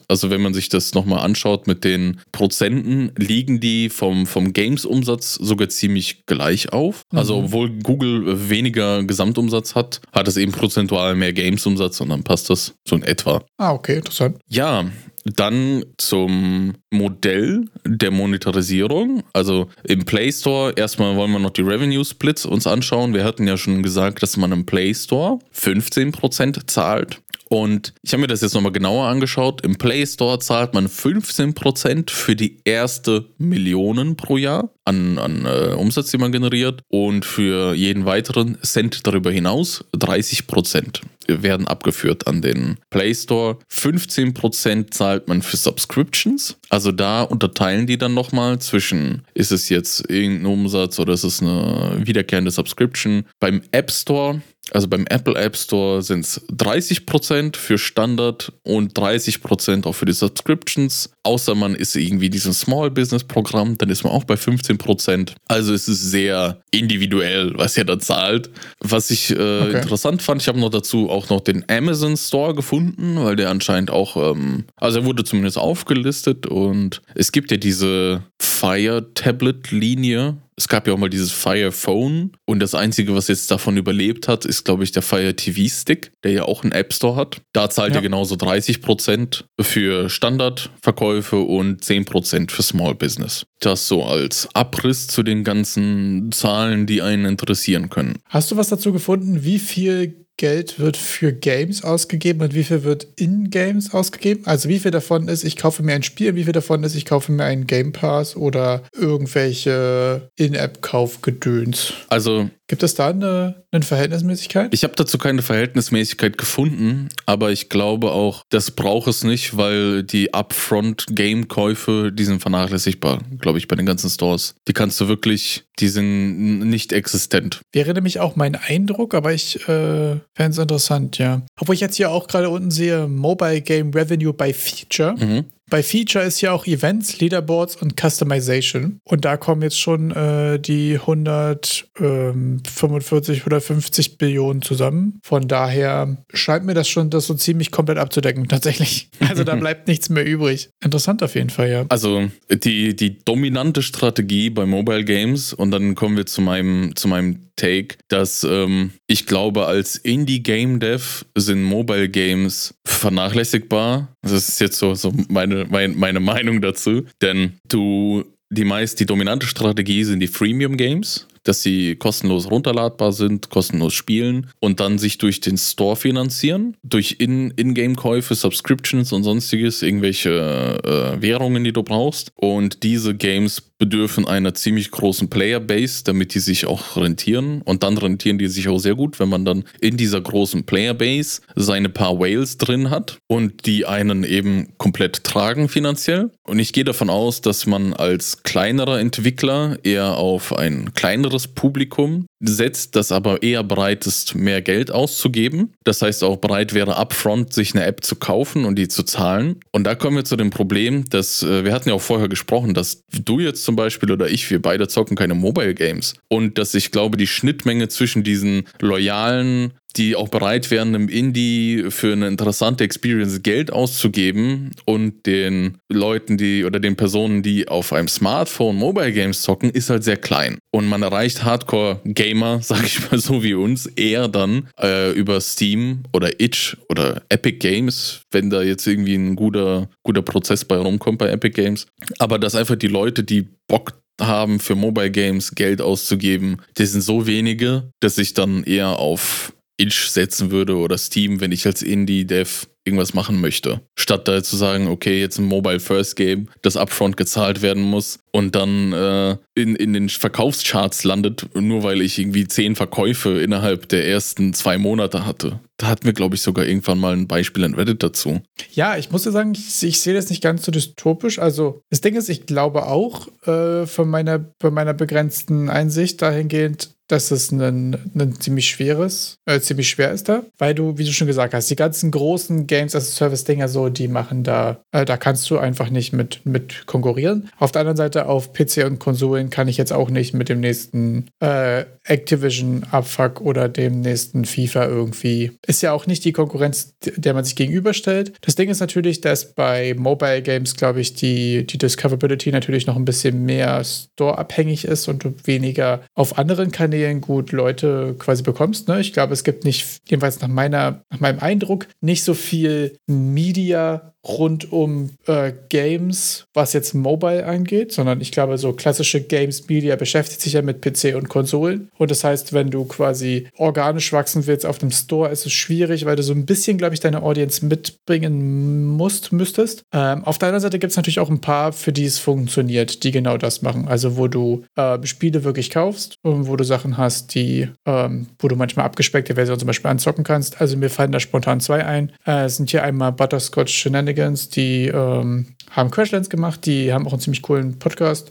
A: also wenn man sich das nochmal anschaut mit den Prozenten, liegen die vom, vom Games-Umsatz sogar ziemlich gleich auf. Also
B: Mhm.
A: obwohl Google weniger Gesamtumsatz hat, hat es eben prozentual mehr Games-Umsatz und dann passt das so in etwa.
B: Ah, okay, interessant.
A: Ja, dann zum Modell der Monetarisierung. Also im Play Store, erstmal wollen wir noch die Revenue Splits uns anschauen. Wir hatten ja schon gesagt, dass man im Play Store 15% zahlt. Und ich habe mir das jetzt nochmal genauer angeschaut. Im Play Store zahlt man 15% für die erste Millionen pro Jahr an, an äh, Umsatz, die man generiert. Und für jeden weiteren Cent darüber hinaus 30% werden abgeführt an den Play Store. 15% zahlt man für Subscriptions. Also da unterteilen die dann nochmal zwischen, ist es jetzt irgendein Umsatz oder ist es eine wiederkehrende Subscription. Beim App Store also beim Apple App Store sind es 30% für Standard und 30% auch für die Subscriptions. Außer man ist irgendwie diesem Small Business Programm, dann ist man auch bei 15%. Also es ist sehr individuell, was ihr da zahlt. Was ich äh,
B: Okay.
A: interessant fand, ich habe noch dazu auch noch den Amazon Store gefunden, weil der anscheinend auch, ähm, also er wurde zumindest aufgelistet und es gibt ja diese Fire Tablet Linie. Es gab ja auch mal dieses Fire Phone und das Einzige, was jetzt davon überlebt hat, ist, glaube ich, der Fire TV Stick, der ja auch einen App Store hat. Da zahlt
B: Ja.
A: er genauso 30% für Standardverkäufe und 10% für Small Business. Das so als Abriss zu den ganzen Zahlen, die einen interessieren können.
B: Hast du was dazu gefunden, wie viel Geld wird für Games ausgegeben und wie viel wird in Games ausgegeben? Also wie viel davon ist, ich kaufe mir ein Spiel, wie viel davon ist, ich kaufe mir einen Game Pass oder irgendwelche In-App-Kaufgedöns?
A: Also
B: Gibt es da eine, eine Verhältnismäßigkeit?
A: Ich habe dazu keine Verhältnismäßigkeit gefunden, aber ich glaube auch, das braucht es nicht, weil die Upfront-Game-Käufe, die sind vernachlässigbar, glaube ich, bei den ganzen Stores. Die kannst du wirklich, die sind nicht existent.
B: Wäre nämlich auch mein Eindruck, aber ich äh, fände es interessant, ja. Obwohl ich jetzt hier auch gerade unten sehe, Mobile Game Revenue by Feature.
A: Mhm.
B: Bei Feature ist ja auch Events, Leaderboards und Customization. Und da kommen jetzt schon äh, die 145 oder 50 Billionen zusammen. Von daher scheint mir das schon das so ziemlich komplett abzudecken, tatsächlich. Also da bleibt nichts mehr übrig. Interessant auf jeden Fall, ja.
A: Also die, die dominante Strategie bei Mobile Games, und dann kommen wir zu meinem, zu meinem Take, dass ähm, ich glaube, als Indie-Game-Dev sind Mobile Games vernachlässigbar. Das ist jetzt so, so meine, mein, meine Meinung dazu. Denn du, die meist, die dominante Strategie sind die Freemium-Games, dass sie kostenlos runterladbar sind, kostenlos spielen und dann sich durch den Store finanzieren, durch In- In-Game-Käufe, Subscriptions und sonstiges, irgendwelche äh, Währungen, die du brauchst. Und diese Games bedürfen einer ziemlich großen Playerbase, damit die sich auch rentieren. Und dann rentieren die sich auch sehr gut, wenn man dann in dieser großen Playerbase seine paar Whales drin hat und die einen eben komplett tragen finanziell. Und ich gehe davon aus, dass man als kleinerer Entwickler eher auf ein kleineres Publikum setzt, das aber eher bereit ist, mehr Geld auszugeben. Das heißt auch bereit wäre, upfront sich eine App zu kaufen und die zu zahlen. Und da kommen wir zu dem Problem, dass äh, wir hatten ja auch vorher gesprochen, dass du jetzt zum Beispiel oder ich, wir beide zocken keine Mobile Games. Und dass ich glaube, die Schnittmenge zwischen diesen loyalen die auch bereit wären, im Indie für eine interessante Experience Geld auszugeben und den Leuten, die oder den Personen, die auf einem Smartphone Mobile Games zocken, ist halt sehr klein. Und man erreicht Hardcore-Gamer, sag ich mal so wie uns, eher dann äh, über Steam oder Itch oder Epic Games, wenn da jetzt irgendwie ein guter, guter Prozess bei rumkommt bei Epic Games. Aber dass einfach die Leute, die Bock haben, für Mobile Games Geld auszugeben, die sind so wenige, dass ich dann eher auf Itch setzen würde oder Steam, wenn ich als Indie-Dev irgendwas machen möchte. Statt da zu sagen, okay, jetzt ein Mobile First Game, das upfront gezahlt werden muss und dann äh, in, in den Verkaufscharts landet, nur weil ich irgendwie zehn Verkäufe innerhalb der ersten zwei Monate hatte. Da hatten wir, glaube ich, sogar irgendwann mal ein Beispiel in Reddit dazu.
B: Ja, ich muss ja sagen, ich, ich sehe das nicht ganz so dystopisch. Also, das Ding ist, ich glaube auch äh, von, meiner, von meiner begrenzten Einsicht dahingehend, dass es ein, ein ziemlich schweres, äh, ziemlich schwer ist da, weil du, wie du schon gesagt hast, die ganzen großen Games as a Service Dinger so, die machen da, äh, da kannst du einfach nicht mit, mit konkurrieren. Auf der anderen Seite auf PC und Konsolen kann ich jetzt auch nicht mit dem nächsten äh, Activision Abfuck oder dem nächsten FIFA irgendwie. Ist ja auch nicht die Konkurrenz, der man sich gegenüberstellt. Das Ding ist natürlich, dass bei Mobile Games, glaube ich, die, die Discoverability natürlich noch ein bisschen mehr Store-abhängig ist und du weniger auf anderen Kanälen Kanälen gut Leute quasi bekommst. Ne? Ich glaube, es gibt nicht, jedenfalls nach, meiner, nach meinem Eindruck, nicht so viel Media rund um äh, Games, was jetzt Mobile angeht, sondern ich glaube, so klassische Games Media beschäftigt sich ja mit PC und Konsolen. Und das heißt, wenn du quasi organisch wachsen willst auf dem Store, ist es schwierig, weil du so ein bisschen, glaube ich, deine Audience mitbringen musst, müsstest. Ähm, auf der anderen Seite gibt es natürlich auch ein paar, für die es funktioniert, die genau das machen. Also, wo du äh, Spiele wirklich kaufst und wo du Sachen hast, die, ähm, wo du manchmal abgespeckte Versionen zum Beispiel anzocken kannst. Also, mir fallen da spontan zwei ein. Äh, sind hier einmal Butterscotch Shenanigans Shenanigans, die ähm, haben Crashlands gemacht, die haben auch einen ziemlich coolen Podcast.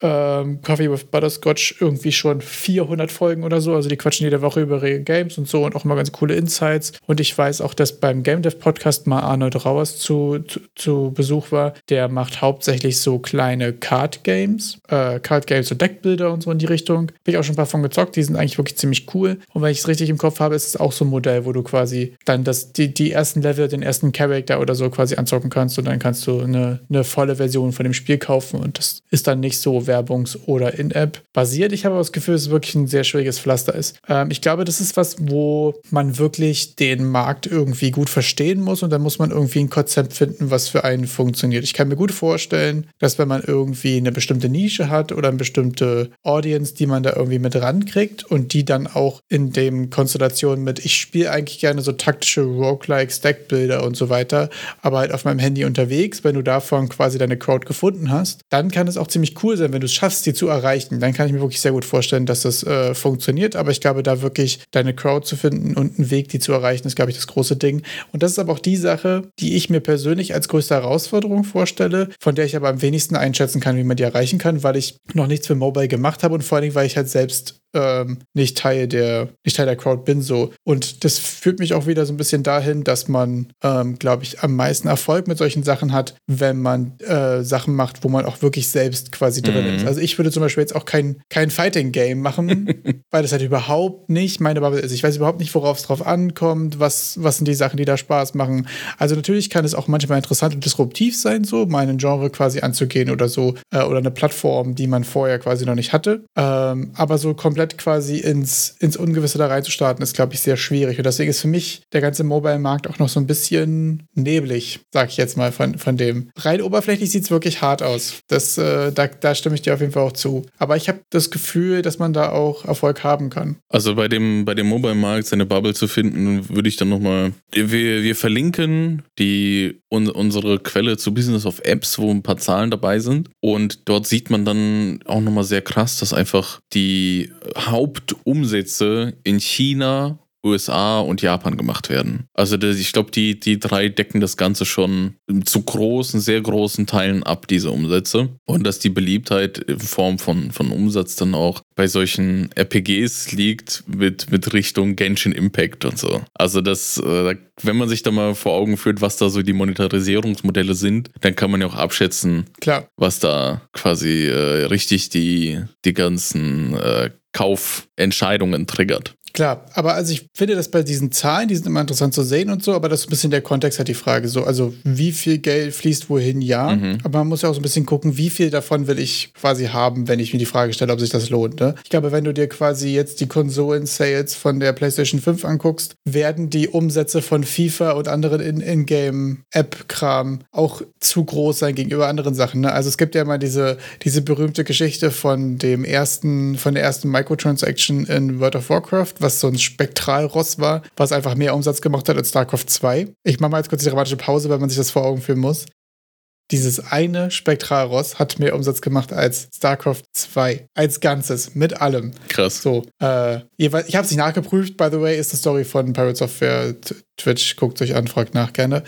B: Ähm, Coffee with Butterscotch, irgendwie schon 400 Folgen oder so. Also die quatschen jede Woche über ihre Games und so und auch immer ganz coole Insights. Und ich weiß auch, dass beim Game Dev Podcast mal Arnold Rauers zu, zu, zu Besuch war. Der macht hauptsächlich so kleine Card Games, äh, Card Games und Deckbilder und so in die Richtung. Bin ich auch schon ein paar von gezockt. Die sind eigentlich wirklich ziemlich cool. Und wenn ich es richtig im Kopf habe, ist es auch so ein Modell, wo du quasi dann das, die, die ersten Level, den ersten Charakter oder so quasi anzocken kannst und dann kannst du eine eine, volle Version von dem Spiel kaufen und das ist dann nicht so werbungs- oder in-app basiert. Ich habe aber das Gefühl, dass es wirklich ein sehr schwieriges Pflaster ist. Ähm, ich glaube, das ist was, wo man wirklich den Markt irgendwie gut verstehen muss und dann muss man irgendwie ein Konzept finden, was für einen funktioniert. Ich kann mir gut vorstellen, dass wenn man irgendwie eine bestimmte Nische hat oder eine bestimmte Audience, die man da irgendwie mit rankriegt und die dann auch in dem Konstellation mit, ich spiele eigentlich gerne so taktische Roguelike, Stackbilder und so weiter, aber halt auf meinem Handy unterwegs, wenn du da davon quasi deine Crowd gefunden hast, dann kann es auch ziemlich cool sein, wenn du es schaffst, sie zu erreichen. Dann kann ich mir wirklich sehr gut vorstellen, dass das äh, funktioniert. Aber ich glaube, da wirklich deine Crowd zu finden und einen Weg, die zu erreichen, ist, glaube ich, das große Ding. Und das ist aber auch die Sache, die ich mir persönlich als größte Herausforderung vorstelle, von der ich aber am wenigsten einschätzen kann, wie man die erreichen kann, weil ich noch nichts für Mobile gemacht habe und vor allen Dingen, weil ich halt selbst ähm, nicht Teil der nicht Teil der Crowd bin so und das führt mich auch wieder so ein bisschen dahin, dass man ähm, glaube ich am meisten Erfolg mit solchen Sachen hat, wenn man äh, Sachen macht, wo man auch wirklich selbst quasi drin mhm. ist. Also ich würde zum Beispiel jetzt auch kein kein Fighting Game machen, weil das halt überhaupt nicht meine Bubble ist. Ich weiß überhaupt nicht, worauf es drauf ankommt, was was sind die Sachen, die da Spaß machen. Also natürlich kann es auch manchmal interessant und disruptiv sein, so meinen Genre quasi anzugehen oder so äh, oder eine Plattform, die man vorher quasi noch nicht hatte. Ähm, aber so komplett komplett quasi ins, ins Ungewisse da reinzustarten, ist, glaube ich, sehr schwierig. Und deswegen ist für mich der ganze Mobile-Markt auch noch so ein bisschen neblig, sag ich jetzt mal von, von dem. Rein oberflächlich sieht es wirklich hart aus. Das, äh, da, da stimme ich dir auf jeden Fall auch zu. Aber ich habe das Gefühl, dass man da auch Erfolg haben kann.
A: Also bei dem, bei dem Mobile-Markt seine Bubble zu finden, würde ich dann nochmal. Wir, wir verlinken die, un, unsere Quelle zu Business of Apps, wo ein paar Zahlen dabei sind. Und dort sieht man dann auch nochmal sehr krass, dass einfach die Hauptumsätze in China USA und Japan gemacht werden. Also das, ich glaube, die, die drei decken das Ganze schon zu großen, sehr großen Teilen ab, diese Umsätze. Und dass die Beliebtheit in Form von, von Umsatz dann auch bei solchen RPGs liegt mit, mit Richtung Genshin Impact und so. Also das, äh, wenn man sich da mal vor Augen führt, was da so die Monetarisierungsmodelle sind, dann kann man ja auch abschätzen,
B: Klar.
A: was da quasi äh, richtig die, die ganzen äh, Kaufentscheidungen triggert.
B: Klar, aber also ich finde das bei diesen Zahlen, die sind immer interessant zu sehen und so, aber das ist ein bisschen der Kontext hat die Frage so, also wie viel Geld fließt wohin, ja, mhm. aber man muss ja auch so ein bisschen gucken, wie viel davon will ich quasi haben, wenn ich mir die Frage stelle, ob sich das lohnt. Ne? Ich glaube, wenn du dir quasi jetzt die Konsolen-Sales von der PlayStation 5 anguckst, werden die Umsätze von FIFA und anderen In-Game-App-Kram auch zu groß sein gegenüber anderen Sachen. Ne? Also es gibt ja mal diese, diese berühmte Geschichte von dem ersten, von der ersten Microtransaction in World of Warcraft, was so ein Spektralross war, was einfach mehr Umsatz gemacht hat als StarCraft 2. Ich mache mal jetzt kurz die dramatische Pause, weil man sich das vor Augen führen muss. Dieses eine Spektralross hat mehr Umsatz gemacht als StarCraft 2. Als Ganzes, mit allem.
A: Krass.
B: So, äh, ich habe es nicht nachgeprüft, by the way, ist die Story von Pirate Software Twitch, guckt euch an, fragt nach gerne.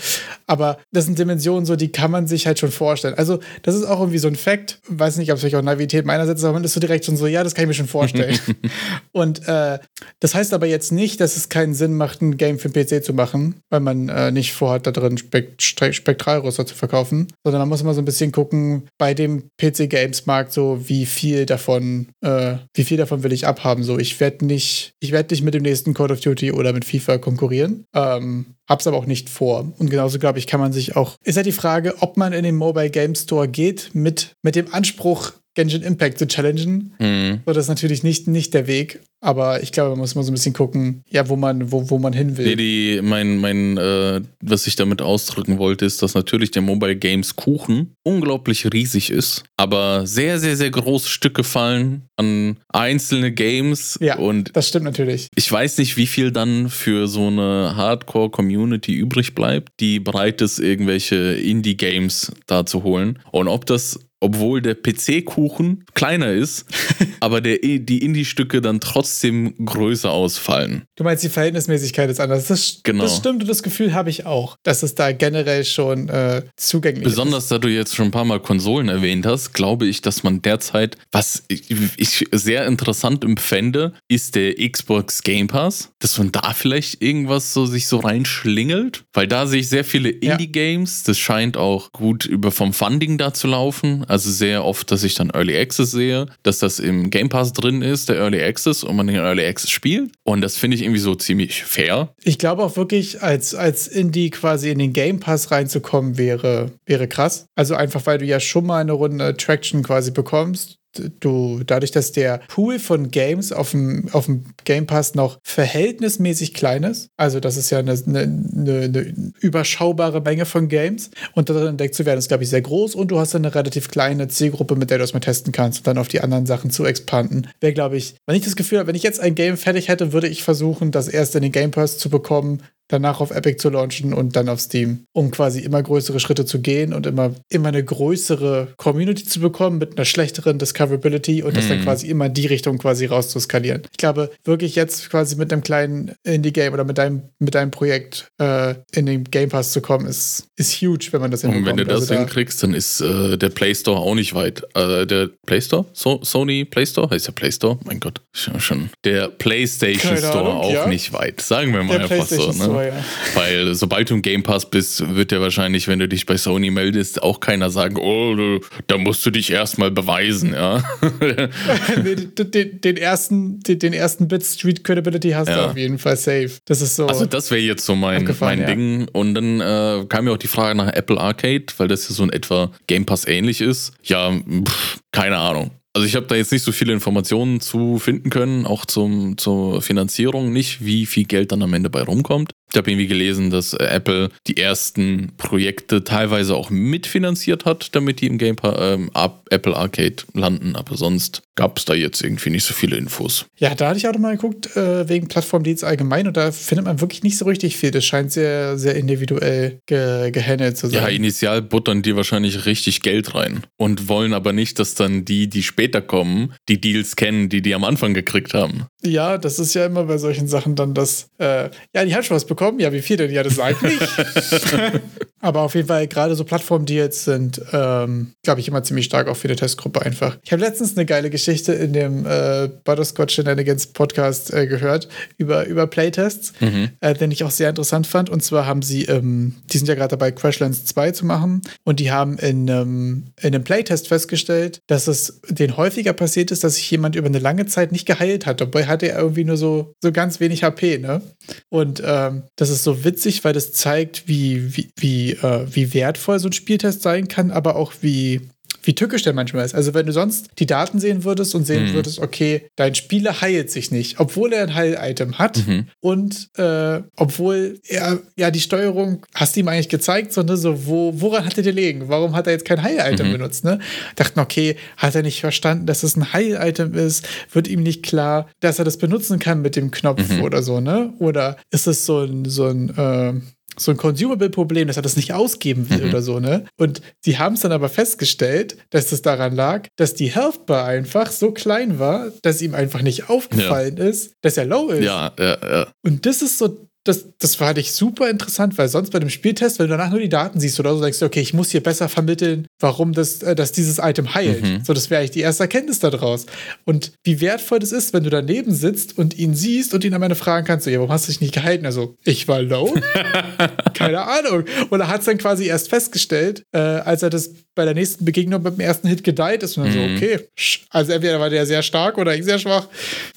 B: Aber das sind Dimensionen so, die kann man sich halt schon vorstellen. Also, das ist auch irgendwie so ein Fact. Weiß nicht, ob es vielleicht auch Navität meinerseits ist, aber man ist so direkt schon so, ja, das kann ich mir schon vorstellen. und äh, das heißt aber jetzt nicht, dass es keinen Sinn macht, ein Game für den PC zu machen, weil man äh, nicht vorhat, da drin Spekt Spektralrüster zu verkaufen, sondern man muss immer so ein bisschen gucken, bei dem PC-Games-Markt, so wie viel davon, äh, wie viel davon will ich abhaben. So, ich werde nicht, ich werde nicht mit dem nächsten Call of Duty oder mit FIFA konkurrieren. Ähm, hab's aber auch nicht vor. Und genauso, glaube ich, kann man sich auch. Ist ja die Frage, ob man in den Mobile Game Store geht mit, mit dem Anspruch, Genshin Impact zu challengen. Mhm. So, das ist natürlich nicht, nicht der Weg. Aber ich glaube, man muss mal so ein bisschen gucken, ja, wo man, wo, wo man hin will.
A: Nee, die, mein, mein, äh, was ich damit ausdrücken wollte, ist, dass natürlich der Mobile Games Kuchen unglaublich riesig ist, aber sehr, sehr, sehr große Stücke fallen an einzelne Games.
B: Ja,
A: und
B: das stimmt natürlich.
A: Ich weiß nicht, wie viel dann für so eine Hardcore-Community übrig bleibt, die bereit ist, irgendwelche Indie-Games da zu holen. Und ob das obwohl der PC-Kuchen kleiner ist, aber der, die Indie-Stücke dann trotzdem größer ausfallen.
B: Du meinst, die Verhältnismäßigkeit ist anders. Das,
A: genau.
B: das stimmt und das Gefühl habe ich auch, dass es da generell schon äh, zugänglich
A: Besonders,
B: ist.
A: Besonders, da du jetzt schon ein paar Mal Konsolen erwähnt hast, glaube ich, dass man derzeit, was ich, ich sehr interessant empfände, ist der Xbox Game Pass, dass man da vielleicht irgendwas so sich so reinschlingelt, weil da sehe ich sehr viele Indie-Games. Das scheint auch gut über vom Funding da zu laufen. Also sehr oft, dass ich dann Early Access sehe, dass das im Game Pass drin ist, der Early Access, und man den Early Access spielt. Und das finde ich irgendwie so ziemlich fair.
B: Ich glaube auch wirklich, als, als Indie quasi in den Game Pass reinzukommen, wäre, wäre krass. Also einfach, weil du ja schon mal eine Runde Traction quasi bekommst du, dadurch, dass der Pool von Games auf dem, auf dem Game Pass noch verhältnismäßig klein ist, also das ist ja eine, eine, eine überschaubare Menge von Games und darin entdeckt zu werden, ist, glaube ich, sehr groß und du hast dann eine relativ kleine Zielgruppe, mit der du das mal testen kannst und dann auf die anderen Sachen zu expanden. Wäre, glaube ich, wenn ich das Gefühl habe, wenn ich jetzt ein Game fertig hätte, würde ich versuchen, das erst in den Game Pass zu bekommen, danach auf Epic zu launchen und dann auf Steam, um quasi immer größere Schritte zu gehen und immer, immer eine größere Community zu bekommen mit einer schlechteren Discoverability und das dann mhm. quasi immer in die Richtung quasi rauszuskalieren. Ich glaube, wirklich jetzt quasi mit einem kleinen Indie-Game oder mit deinem, mit deinem Projekt äh, in den Game Pass zu kommen, ist, ist huge, wenn man das
A: hinbekommt. Und wenn du das also hinkriegst, dann ist äh, der Play Store auch nicht weit. Äh, der Play Store? So, Sony Play Store? Heißt der Play Store? Mein Gott, schon. Der PlayStation Keine Store Ahnung, auch ja. nicht weit. Sagen wir mal der einfach so. Ne? Store, ja. Weil sobald du im Game Pass bist, wird ja wahrscheinlich, wenn du dich bei Sony meldest, auch keiner sagen, oh, da musst du dich erstmal beweisen, ja.
B: den, den, ersten, den, den, ersten Bit Street Credibility hast ja. du auf jeden Fall safe. Das ist so.
A: Also das wäre jetzt so mein, mein ja. Ding. Und dann äh, kam ja auch die Frage nach Apple Arcade, weil das ja so in etwa Game Pass ähnlich ist. Ja, pff, keine Ahnung. Also ich habe da jetzt nicht so viele Informationen zu finden können, auch zum, zur Finanzierung nicht, wie viel Geld dann am Ende bei rumkommt. Ich habe irgendwie gelesen, dass äh, Apple die ersten Projekte teilweise auch mitfinanziert hat, damit die im Game ähm, Apple Arcade landen. Aber sonst gab es da jetzt irgendwie nicht so viele Infos.
B: Ja, da hatte ich auch noch mal geguckt, äh, wegen Plattformdienst allgemein. Und da findet man wirklich nicht so richtig viel. Das scheint sehr, sehr individuell ge gehandelt zu sein.
A: Ja, initial buttern die wahrscheinlich richtig Geld rein und wollen aber nicht, dass dann die, die später kommen, die Deals kennen, die die am Anfang gekriegt haben.
B: Ja, das ist ja immer bei solchen Sachen dann das, äh, ja, die hat schon was bekommen. Ja, wie viel denn? Ja, das sagt nicht. Aber auf jeden Fall, gerade so Plattformen, die jetzt sind, ähm, glaube ich, immer ziemlich stark auch für die Testgruppe einfach. Ich habe letztens eine geile Geschichte in dem äh, Butterscotch Shenanigans Podcast äh, gehört über, über Playtests, mhm. äh, den ich auch sehr interessant fand. Und zwar haben sie, ähm, die sind ja gerade dabei, Crashlands 2 zu machen. Und die haben in, ähm, in einem Playtest festgestellt, dass es denen häufiger passiert ist, dass sich jemand über eine lange Zeit nicht geheilt hat. Dabei hatte er irgendwie nur so, so ganz wenig HP, ne? Und ähm, das ist so witzig, weil das zeigt, wie, wie, wie, äh, wie wertvoll so ein Spieltest sein kann, aber auch wie, wie tückisch der manchmal ist. Also wenn du sonst die Daten sehen würdest und sehen mhm. würdest, okay, dein Spieler heilt sich nicht, obwohl er ein Heil-Item hat mhm. und äh, obwohl er, ja, die Steuerung hast du ihm eigentlich gezeigt, sondern so, wo, woran hat er dir liegen? Warum hat er jetzt kein Heil-Item mhm. benutzt, ne? Dachten, okay, hat er nicht verstanden, dass es ein Heil-Item ist? Wird ihm nicht klar, dass er das benutzen kann mit dem Knopf mhm. oder so, ne? Oder ist es so ein, so ein, äh, so ein Consumable-Problem, dass er das nicht ausgeben will mhm. oder so, ne? Und sie haben es dann aber festgestellt, dass das daran lag, dass die Health Bar einfach so klein war, dass ihm einfach nicht aufgefallen ja. ist, dass er low ist.
A: Ja, ja, ja.
B: Und das ist so das, das fand ich super interessant, weil sonst bei dem Spieltest, wenn du danach nur die Daten siehst oder so, denkst du, okay, ich muss hier besser vermitteln, warum das, äh, dass dieses Item heilt. Mhm. So, das wäre eigentlich die erste Erkenntnis daraus. Und wie wertvoll das ist, wenn du daneben sitzt und ihn siehst und ihn am Ende fragen kannst, so, ja, warum hast du dich nicht gehalten? Also, ich war low? Keine Ahnung. Und er hat es dann quasi erst festgestellt, äh, als er das bei der nächsten Begegnung beim ersten Hit gedeiht ist und dann mhm. so, okay, also entweder war der sehr stark oder ich sehr schwach.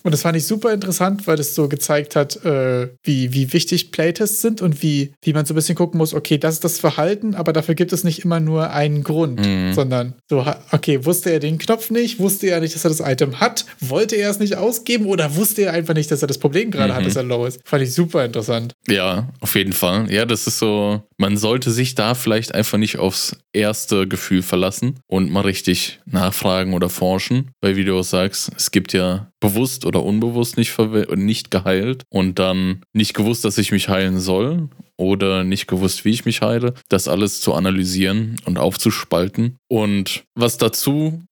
B: Und das fand ich super interessant, weil das so gezeigt hat, äh, wie, wie wichtig Playtests sind und wie, wie man so ein bisschen gucken muss, okay, das ist das Verhalten, aber dafür gibt es nicht immer nur einen Grund, mhm. sondern so, okay, wusste er den Knopf nicht, wusste er nicht, dass er das Item hat, wollte er es nicht ausgeben oder wusste er einfach nicht, dass er das Problem gerade mhm. hat, dass er low ist. Fand ich super interessant.
A: Ja, auf jeden Fall. Ja, das ist so, man sollte sich da vielleicht einfach nicht aufs erste Gefühl verlassen und mal richtig nachfragen oder forschen, weil wie du auch sagst, es gibt ja bewusst oder unbewusst nicht, nicht geheilt und dann nicht gewusst, dass ich mich heilen soll oder nicht gewusst, wie ich mich heile, das alles zu analysieren und aufzuspalten. Und was dazu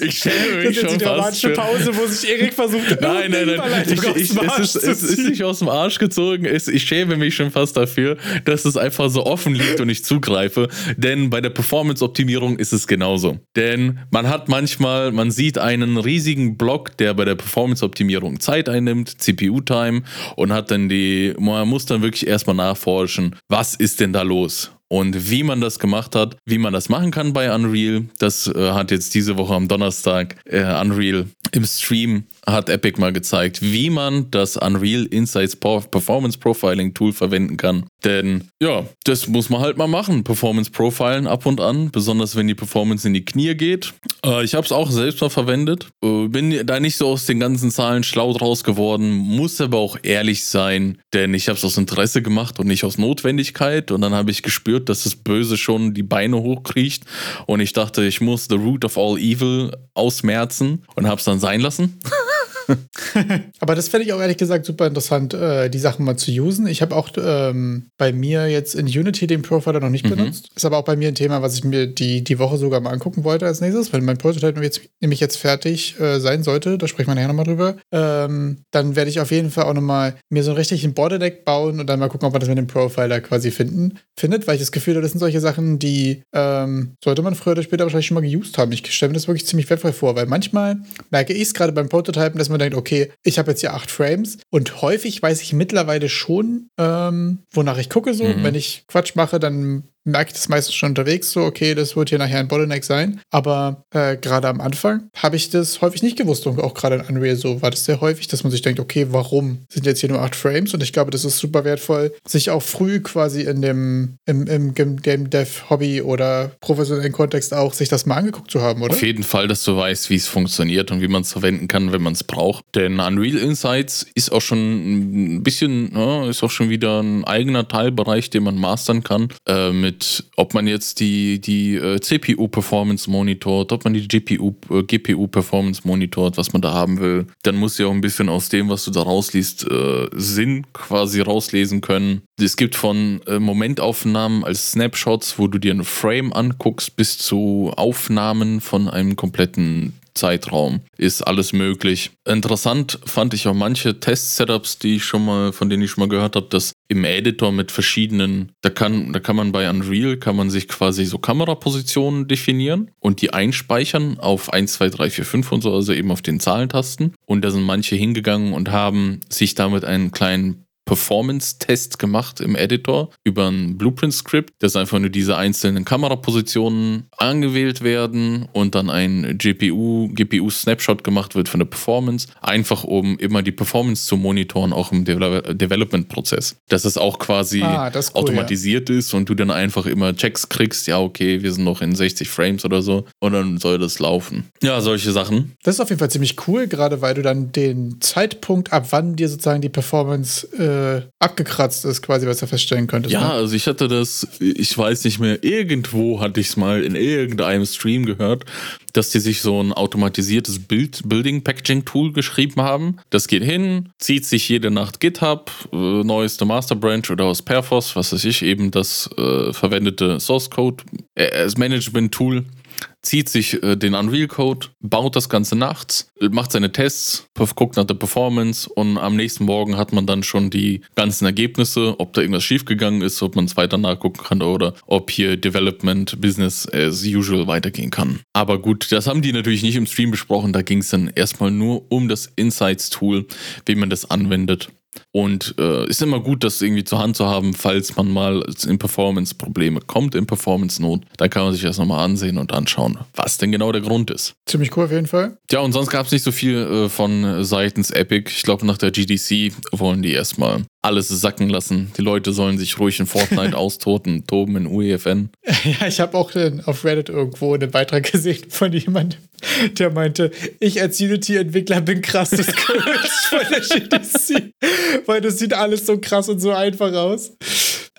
B: ich stelle mich schon die dramatische Pause, wo sich Erik versucht,
A: nein, nein, nein, ich, ich, es, ist, es ist nicht aus dem Arsch gezogen. Es, ich schäme mich schon fast dafür, dass es einfach so offen liegt und ich zugreife. Denn bei der Performance-Optimierung ist es genauso. Denn man hat manchmal, man sieht einen riesigen Block, der bei der Performance-Optimierung Zeit einnimmt, CPU-Time, und hat dann die, man muss dann wirklich erstmal nachforschen, was ist denn da los? Und wie man das gemacht hat, wie man das machen kann bei Unreal, das äh, hat jetzt diese Woche am Donnerstag äh, Unreal im Stream hat Epic mal gezeigt, wie man das Unreal Insights Performance Profiling Tool verwenden kann. Denn ja, das muss man halt mal machen. Performance Profilen ab und an, besonders wenn die Performance in die Knie geht. Äh, ich habe es auch selbst mal verwendet. Äh, bin da nicht so aus den ganzen Zahlen schlau draus geworden, muss aber auch ehrlich sein, denn ich habe es aus Interesse gemacht und nicht aus Notwendigkeit. Und dann habe ich gespürt, dass das Böse schon die Beine hochkriecht. Und ich dachte, ich muss The Root of All Evil ausmerzen und habe es dann sein lassen.
B: Aber das fände ich auch ehrlich gesagt super interessant, äh, die Sachen mal zu usen. Ich habe auch ähm, bei mir jetzt in Unity den Profiler noch nicht mhm. benutzt. Ist aber auch bei mir ein Thema, was ich mir die, die Woche sogar mal angucken wollte als nächstes, weil mein Prototype jetzt, nämlich jetzt fertig äh, sein sollte. Da sprechen wir nachher nochmal drüber. Ähm, dann werde ich auf jeden Fall auch nochmal mir so einen richtigen Borderdeck bauen und dann mal gucken, ob man das mit dem Profiler quasi finden, findet, weil ich das Gefühl habe, das sind solche Sachen, die ähm, sollte man früher oder später wahrscheinlich schon mal geused haben. Ich stelle mir das wirklich ziemlich wertvoll vor, weil manchmal merke ich es gerade beim Prototypen, dass man denkt, okay, ich habe jetzt hier acht Frames und häufig weiß ich mittlerweile schon, ähm, wonach ich gucke so. Mhm. Wenn ich Quatsch mache, dann merke ich das meistens schon unterwegs, so, okay, das wird hier nachher ein Bottleneck sein. Aber äh, gerade am Anfang habe ich das häufig nicht gewusst und auch gerade in Unreal so war das sehr häufig, dass man sich denkt, okay, warum sind jetzt hier nur acht Frames? Und ich glaube, das ist super wertvoll, sich auch früh quasi in dem im, im Game Dev Hobby oder professionellen Kontext auch sich das mal angeguckt zu haben, oder?
A: Auf jeden Fall, dass du weißt, wie es funktioniert und wie man es verwenden kann, wenn man es braucht. Denn Unreal Insights ist auch schon ein bisschen, ja, ist auch schon wieder ein eigener Teilbereich, den man mastern kann. Äh, mit, ob man jetzt die, die äh, CPU-Performance monitort, ob man die GPU, äh, GPU-Performance monitort, was man da haben will. Dann muss ja auch ein bisschen aus dem, was du da rausliest, äh, Sinn quasi rauslesen können. Es gibt von äh, Momentaufnahmen als Snapshots, wo du dir einen Frame anguckst, bis zu Aufnahmen von einem kompletten Zeitraum ist alles möglich. Interessant fand ich auch manche Test-Setups, die ich schon mal, von denen ich schon mal gehört habe, dass im Editor mit verschiedenen, da kann, da kann man bei Unreal, kann man sich quasi so Kamerapositionen definieren und die einspeichern auf 1, 2, 3, 4, 5 und so, also eben auf den Zahlentasten. Und da sind manche hingegangen und haben sich damit einen kleinen Performance-Test gemacht im Editor über ein Blueprint-Script, dass einfach nur diese einzelnen Kamerapositionen angewählt werden und dann ein GPU, GPU-Snapshot gemacht wird von der Performance, einfach um immer die Performance zu monitoren, auch im De Development-Prozess. Dass es auch quasi ah, cool, automatisiert ja. ist und du dann einfach immer Checks kriegst, ja, okay, wir sind noch in 60 Frames oder so und dann soll das laufen. Ja, solche Sachen.
B: Das ist auf jeden Fall ziemlich cool, gerade weil du dann den Zeitpunkt, ab wann dir sozusagen die Performance äh, äh, abgekratzt ist, quasi, was du feststellen könntest.
A: Ja, ne? also ich hatte das, ich weiß nicht mehr, irgendwo hatte ich es mal in irgendeinem Stream gehört, dass die sich so ein automatisiertes Bild Building Packaging Tool geschrieben haben. Das geht hin, zieht sich jede Nacht GitHub, äh, neueste Master Branch oder aus Perforce, was weiß ich, eben das äh, verwendete Source Code äh, als Management Tool zieht sich äh, den Unreal-Code, baut das Ganze nachts, macht seine Tests, guckt nach der Performance und am nächsten Morgen hat man dann schon die ganzen Ergebnisse, ob da irgendwas schiefgegangen ist, ob man es weiter nachgucken kann oder ob hier Development Business as usual weitergehen kann. Aber gut, das haben die natürlich nicht im Stream besprochen, da ging es dann erstmal nur um das Insights-Tool, wie man das anwendet. Und äh, ist immer gut, das irgendwie zur Hand zu haben, falls man mal in Performance-Probleme kommt, in Performance-Not. Da kann man sich das nochmal ansehen und anschauen, was denn genau der Grund ist.
B: Ziemlich cool auf jeden Fall.
A: Ja, und sonst gab es nicht so viel äh, von seitens Epic. Ich glaube, nach der GDC wollen die erstmal alles sacken lassen. Die Leute sollen sich ruhig in Fortnite austoten, toben in UEFN.
B: Ja, ich habe auch auf Reddit irgendwo einen Beitrag gesehen von jemandem, der meinte, ich als Unity-Entwickler bin krass das von der GDC, weil das sieht alles so krass und so einfach aus.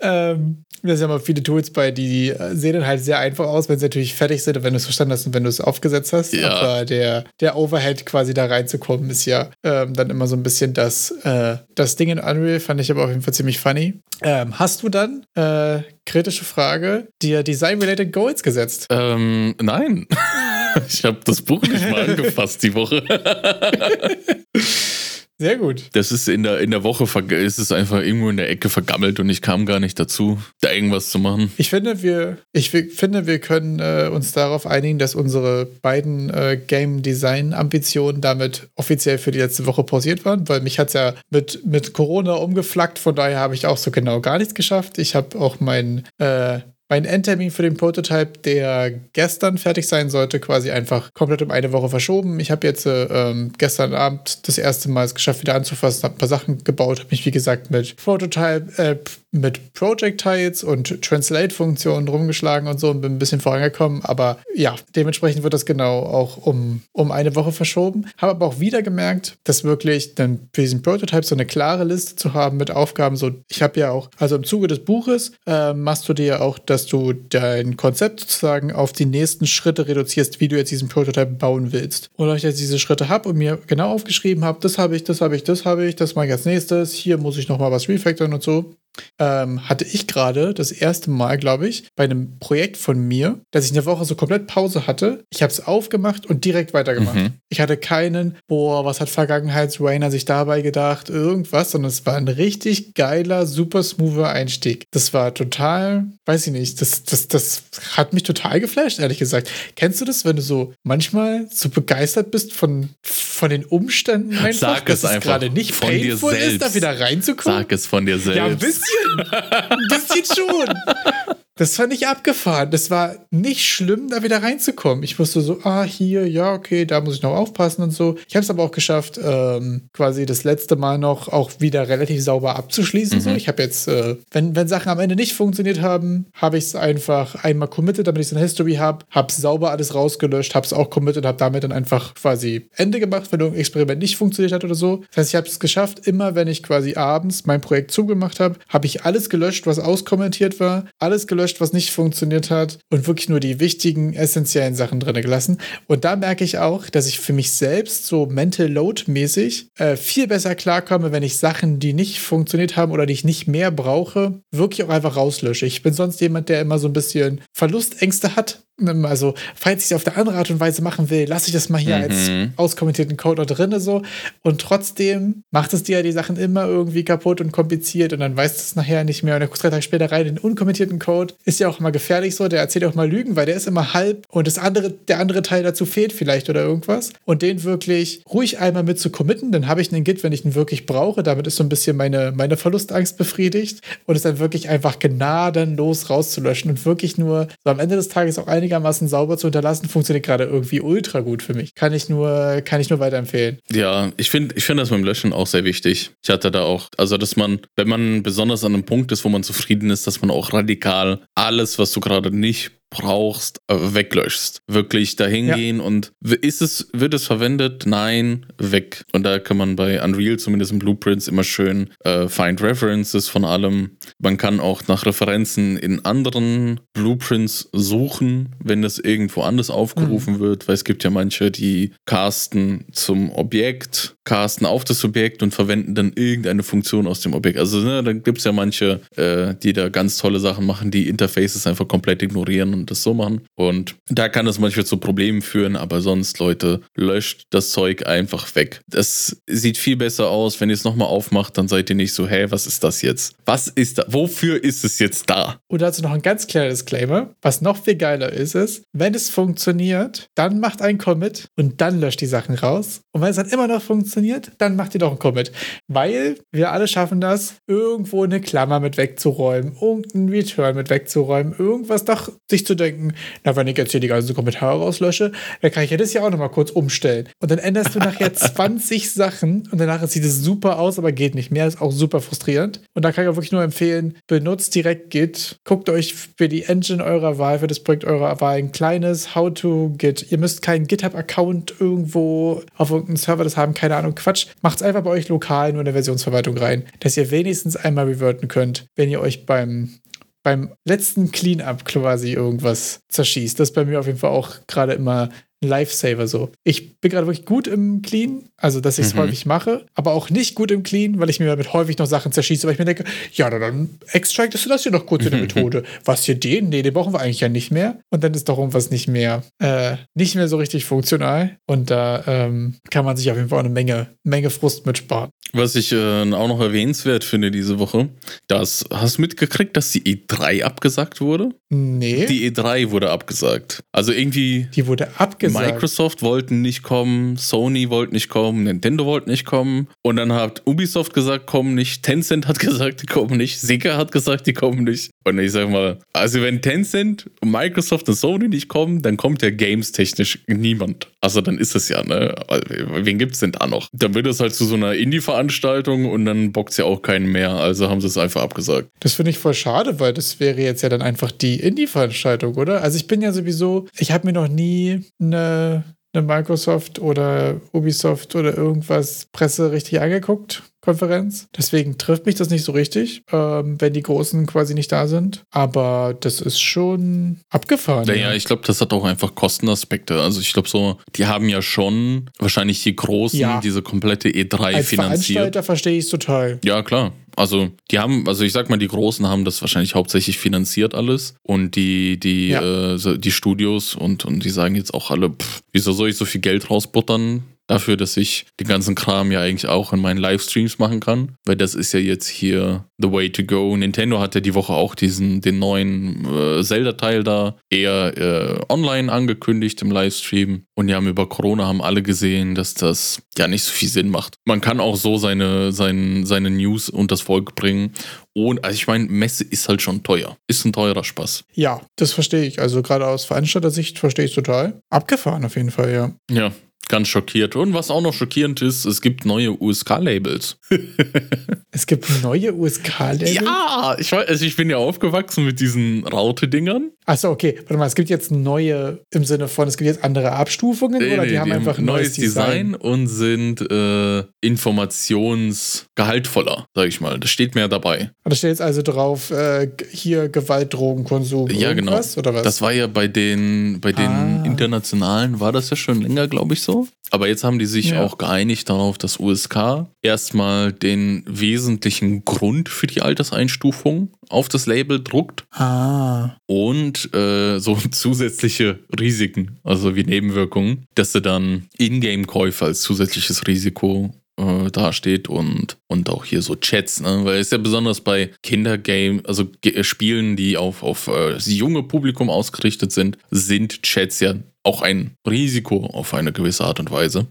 B: Ähm, da sind aber viele Tools bei, die äh, sehen dann halt sehr einfach aus, wenn sie natürlich fertig sind und wenn du es verstanden hast und wenn du es aufgesetzt hast. Ja. Aber der, der Overhead quasi da reinzukommen, ist ja ähm, dann immer so ein bisschen das, äh, das Ding in Unreal, fand ich aber auf jeden Fall ziemlich funny. Ähm, hast du dann, äh, kritische Frage, dir Design-Related Goals gesetzt?
A: Ähm, nein. ich habe das Buch nicht mal angefasst die Woche.
B: Sehr gut.
A: Das ist in der, in der Woche, ist es einfach irgendwo in der Ecke vergammelt und ich kam gar nicht dazu, da irgendwas zu machen.
B: Ich finde, wir, ich finde, wir können äh, uns darauf einigen, dass unsere beiden äh, Game Design Ambitionen damit offiziell für die letzte Woche pausiert waren, weil mich hat es ja mit, mit Corona umgeflackt, von daher habe ich auch so genau gar nichts geschafft. Ich habe auch mein äh, mein Endtermin für den Prototype, der gestern fertig sein sollte, quasi einfach komplett um eine Woche verschoben. Ich habe jetzt äh, ähm, gestern Abend das erste Mal es geschafft, wieder anzufassen, habe ein paar Sachen gebaut, habe mich wie gesagt mit Prototype, äh, mit Project-Tiles und Translate-Funktionen rumgeschlagen und so und bin ein bisschen vorangekommen. Aber ja, dementsprechend wird das genau auch um, um eine Woche verschoben. Habe aber auch wieder gemerkt, dass wirklich dann für diesen Prototype so eine klare Liste zu haben mit Aufgaben. So, ich habe ja auch, also im Zuge des Buches äh, machst du dir ja auch das dass du dein Konzept sozusagen auf die nächsten Schritte reduzierst, wie du jetzt diesen Prototype bauen willst. Und wenn ich jetzt diese Schritte habe und mir genau aufgeschrieben habe, das habe ich, das habe ich, das habe ich, das mache ich als nächstes, hier muss ich nochmal was refactoren und so, ähm, hatte ich gerade das erste Mal, glaube ich, bei einem Projekt von mir, dass ich eine Woche so komplett Pause hatte. Ich habe es aufgemacht und direkt weitergemacht. Mhm. Ich hatte keinen, boah, was hat Vergangenheits-Rainer sich dabei gedacht, irgendwas, sondern es war ein richtig geiler, super smoother Einstieg. Das war total, weiß ich nicht, das, das, das hat mich total geflasht, ehrlich gesagt. Kennst du das, wenn du so manchmal so begeistert bist von, von den Umständen
A: einfach, Sag dass es,
B: es gerade nicht painful ist, da wieder reinzukommen?
A: Sag es von dir selbst. Ja,
B: ein bisschen. Ein bisschen schon. Das fand ich abgefahren. Das war nicht schlimm, da wieder reinzukommen. Ich wusste so, ah, hier, ja, okay, da muss ich noch aufpassen und so. Ich habe es aber auch geschafft, ähm, quasi das letzte Mal noch auch wieder relativ sauber abzuschließen. Mhm. So. Ich habe jetzt, äh, wenn, wenn Sachen am Ende nicht funktioniert haben, habe ich es einfach einmal committed, damit ich es in History habe, habe sauber alles rausgelöscht, habe es auch committed, habe damit dann einfach quasi Ende gemacht, wenn ein Experiment nicht funktioniert hat oder so. Das heißt, ich habe es geschafft, immer wenn ich quasi abends mein Projekt zugemacht habe, habe ich alles gelöscht, was auskommentiert war, alles gelöscht, was nicht funktioniert hat und wirklich nur die wichtigen, essentiellen Sachen drin gelassen. Und da merke ich auch, dass ich für mich selbst so mental load mäßig äh, viel besser klarkomme, wenn ich Sachen, die nicht funktioniert haben oder die ich nicht mehr brauche, wirklich auch einfach rauslösche. Ich bin sonst jemand, der immer so ein bisschen Verlustängste hat ähm, also, falls ich es auf der andere Art und Weise machen will, lasse ich das mal hier mhm. als auskommentierten Code da drin so. Und trotzdem macht es dir ja die Sachen immer irgendwie kaputt und kompliziert und dann weißt du es nachher nicht mehr. Und dann guckst drei Tage später rein in den unkommentierten Code. Ist ja auch immer gefährlich so. Der erzählt auch mal Lügen, weil der ist immer halb und das andere, der andere Teil dazu fehlt vielleicht oder irgendwas. Und den wirklich ruhig einmal mit zu committen, dann habe ich einen Git, wenn ich ihn wirklich brauche. Damit ist so ein bisschen meine, meine Verlustangst befriedigt und es dann wirklich einfach gnadenlos rauszulöschen und wirklich nur so am Ende des Tages auch einigermaßen sauber zu hinterlassen, funktioniert gerade irgendwie ultra gut für mich. Kann ich nur, kann ich nur weiterempfehlen.
A: Ja, ich finde ich find das beim Löschen auch sehr wichtig. Ich hatte da auch, also dass man, wenn man besonders an einem Punkt ist, wo man zufrieden ist, dass man auch radikal alles, was du gerade nicht brauchst, äh, weglöschst. Wirklich dahin ja. gehen und ist es, wird es verwendet? Nein, weg. Und da kann man bei Unreal, zumindest in Blueprints, immer schön äh, find References von allem. Man kann auch nach Referenzen in anderen Blueprints suchen, wenn das irgendwo anders aufgerufen mhm. wird, weil es gibt ja manche, die casten zum Objekt, casten auf das Objekt und verwenden dann irgendeine Funktion aus dem Objekt. Also ne, da gibt es ja manche, äh, die da ganz tolle Sachen machen, die Interfaces einfach komplett ignorieren und das so machen. Und da kann das manchmal zu Problemen führen, aber sonst, Leute, löscht das Zeug einfach weg. Das sieht viel besser aus. Wenn ihr es nochmal aufmacht, dann seid ihr nicht so, hä, was ist das jetzt? Was ist da? Wofür ist es jetzt da?
B: Und dazu noch ein ganz kleiner Disclaimer. Was noch viel geiler ist, ist, wenn es funktioniert, dann macht ein Commit und dann löscht die Sachen raus. Und wenn es dann immer noch funktioniert, dann macht ihr doch ein Commit. Weil wir alle schaffen das, irgendwo eine Klammer mit wegzuräumen, irgendeinen Return mit wegzuräumen, irgendwas doch sich zu denken, na, wenn ich jetzt hier die ganzen Kommentare rauslösche, dann kann ich ja das ja auch nochmal kurz umstellen. Und dann änderst du nachher 20 Sachen und danach sieht es super aus, aber geht nicht mehr. Ist auch super frustrierend. Und da kann ich auch wirklich nur empfehlen, benutzt direkt Git. Guckt euch für die Engine eurer Wahl, für das Projekt eurer Wahl ein kleines How to Git. Ihr müsst keinen GitHub-Account irgendwo auf irgendeinem Server das haben, keine Ahnung, Quatsch. Macht es einfach bei euch lokal nur in der Versionsverwaltung rein, dass ihr wenigstens einmal reverten könnt, wenn ihr euch beim beim letzten Cleanup quasi irgendwas zerschießt. Das ist bei mir auf jeden Fall auch gerade immer ein Lifesaver so. Ich bin gerade wirklich gut im Clean, also dass ich es mhm. häufig mache, aber auch nicht gut im Clean, weil ich mir damit häufig noch Sachen zerschieße, weil ich mir denke, ja, dann extractest du das hier noch kurz in der Methode. Was hier den? Nee, den brauchen wir eigentlich ja nicht mehr. Und dann ist doch irgendwas nicht mehr, äh, nicht mehr so richtig funktional. Und da ähm, kann man sich auf jeden Fall eine Menge, Menge Frust mitsparen.
A: Was ich äh, auch noch erwähnenswert finde diese Woche, das, hast du mitgekriegt, dass die E3 abgesagt wurde?
B: Nee.
A: Die E3 wurde abgesagt. Also irgendwie.
B: Die wurde abgesagt.
A: Microsoft wollten nicht kommen, Sony wollte nicht kommen, Nintendo wollte nicht kommen. Und dann hat Ubisoft gesagt, kommen nicht. Tencent hat gesagt, die kommen nicht. Sega hat gesagt, die kommen nicht. Und ich sag mal, also wenn Tencent, Microsoft und Sony nicht kommen, dann kommt ja games-technisch niemand. Also dann ist es ja, ne? Wen gibt's denn da noch? Dann wird es halt zu so einer Indie-Veranstaltung und dann bockt es ja auch keinen mehr. Also haben sie es einfach abgesagt.
B: Das finde ich voll schade, weil das wäre jetzt ja dann einfach die Indie-Veranstaltung, oder? Also ich bin ja sowieso, ich habe mir noch nie eine eine Microsoft oder Ubisoft oder irgendwas Presse richtig angeguckt. Konferenz. Deswegen trifft mich das nicht so richtig, ähm, wenn die Großen quasi nicht da sind. Aber das ist schon abgefahren.
A: Ja, ja. ich glaube, das hat auch einfach Kostenaspekte. Also ich glaube so, die haben ja schon wahrscheinlich die Großen ja. diese komplette E3
B: Als
A: finanziert. Als
B: Veranstalter verstehe ich es total.
A: Ja, klar. Also die haben, also ich sag mal, die Großen haben das wahrscheinlich hauptsächlich finanziert alles und die, die, ja. äh, die Studios und, und die sagen jetzt auch alle, pff, wieso soll ich so viel Geld rausbuttern? Dafür, dass ich den ganzen Kram ja eigentlich auch in meinen Livestreams machen kann, weil das ist ja jetzt hier the way to go. Nintendo hat ja die Woche auch diesen, den neuen äh, Zelda-Teil da eher äh, online angekündigt im Livestream und ja, über Corona haben alle gesehen, dass das ja nicht so viel Sinn macht. Man kann auch so seine, seine, seine News unters Volk bringen und also ich meine, Messe ist halt schon teuer. Ist ein teurer Spaß.
B: Ja, das verstehe ich. Also gerade aus Veranstalter-Sicht verstehe ich total. Abgefahren auf jeden Fall, ja.
A: Ja, ganz schockiert. Und was auch noch schockierend ist, es gibt neue USK-Labels.
B: es gibt neue USK-Labels?
A: Ja, ich, weiß, also ich bin ja aufgewachsen mit diesen Raute-Dingern.
B: Achso, okay. Warte mal, es gibt jetzt neue im Sinne von, es gibt jetzt andere Abstufungen nee, oder die, die haben einfach ein neues Design? Design
A: und sind äh, informationsgehaltvoller, sag ich mal. Das steht mehr dabei.
B: Da steht jetzt also drauf, äh, hier Gewalt, Drogenkonsum.
A: Ja, genau. Oder was? Das war ja bei den, bei den ah. internationalen, war das ja schon länger, glaube ich, so. Aber jetzt haben die sich ja. auch geeinigt darauf, dass USK erstmal den wesentlichen Grund für die Alterseinstufung auf das Label druckt.
B: Ah.
A: Und äh, so zusätzliche Risiken, also wie Nebenwirkungen, dass sie dann Ingame-Käufe als zusätzliches Risiko äh, dasteht und, und auch hier so Chats, ne? weil es ja besonders bei Kindergame, also G Spielen, die auf, auf äh, junge Publikum ausgerichtet sind, sind Chats ja auch ein Risiko auf eine gewisse Art und Weise.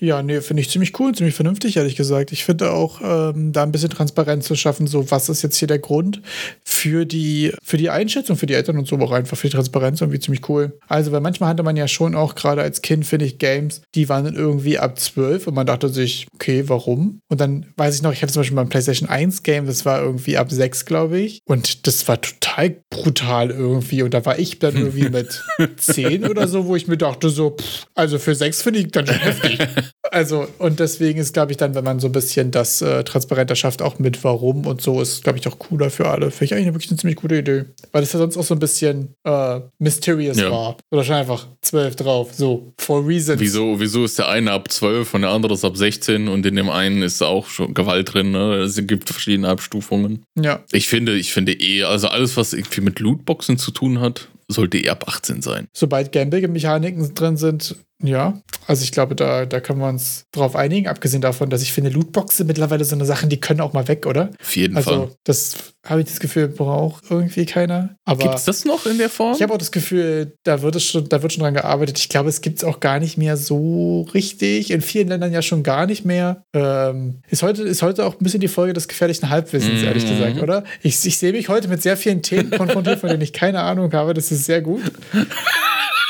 B: Ja, nee, finde ich ziemlich cool, ziemlich vernünftig, ehrlich gesagt. Ich finde auch, ähm, da ein bisschen Transparenz zu schaffen, so was ist jetzt hier der Grund für die, für die Einschätzung, für die Eltern und so, auch einfach für die Transparenz irgendwie ziemlich cool. Also, weil manchmal hatte man ja schon auch gerade als Kind, finde ich, Games, die waren dann irgendwie ab 12 und man dachte sich, okay, warum? Und dann weiß ich noch, ich hatte zum Beispiel mal ein PlayStation 1 Game, das war irgendwie ab 6, glaube ich. Und das war total brutal irgendwie. Und da war ich dann irgendwie mit 10 oder so, wo ich mir dachte, so, pff, also für sechs finde ich ganz schön heftig. Also, und deswegen ist, glaube ich, dann, wenn man so ein bisschen das äh, transparenter schafft, auch mit Warum und so, ist, glaube ich, auch cooler für alle. Finde ich eigentlich wirklich eine ziemlich gute Idee. Weil das ja sonst auch so ein bisschen äh, mysterious ja. war. Oder schon einfach zwölf drauf, so, for reasons.
A: Wieso, wieso ist der eine ab zwölf und der andere ist ab 16 und in dem einen ist auch schon Gewalt drin, ne? Es gibt verschiedene Abstufungen.
B: Ja.
A: Ich finde, ich finde eh, also alles, was irgendwie mit Lootboxen zu tun hat, sollte eher ab 18 sein.
B: Sobald Gambling-Mechaniken drin sind, ja, also ich glaube, da, da können wir uns drauf einigen, abgesehen davon, dass ich finde, Lootboxen mittlerweile so eine Sache, die können auch mal weg, oder?
A: Auf jeden
B: also,
A: Fall.
B: Also, das habe ich das Gefühl, braucht irgendwie keiner. Gibt
A: es das noch in der Form?
B: Ich habe auch das Gefühl, da wird, es schon, da wird schon dran gearbeitet. Ich glaube, es gibt es auch gar nicht mehr so richtig. In vielen Ländern ja schon gar nicht mehr. Ähm, ist, heute, ist heute auch ein bisschen die Folge des gefährlichen Halbwissens, mhm. ehrlich gesagt, oder? Ich, ich sehe mich heute mit sehr vielen Themen konfrontiert, von denen ich keine Ahnung habe. Das ist sehr gut.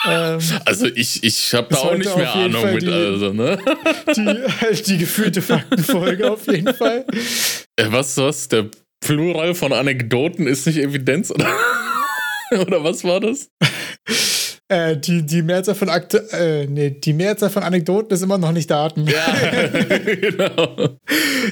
A: Ähm, also ich, ich habe da auch nicht mehr Ahnung Fall mit, die, also, ne?
B: Die, halt die gefühlte Faktenfolge auf jeden Fall.
A: Äh, was, was? Der Plural von Anekdoten ist nicht Evidenz, oder? oder was war das?
B: Äh, die, die Mehrzahl von Akte, äh, nee, die Mehrzahl von Anekdoten ist immer noch nicht Daten. Ja, genau.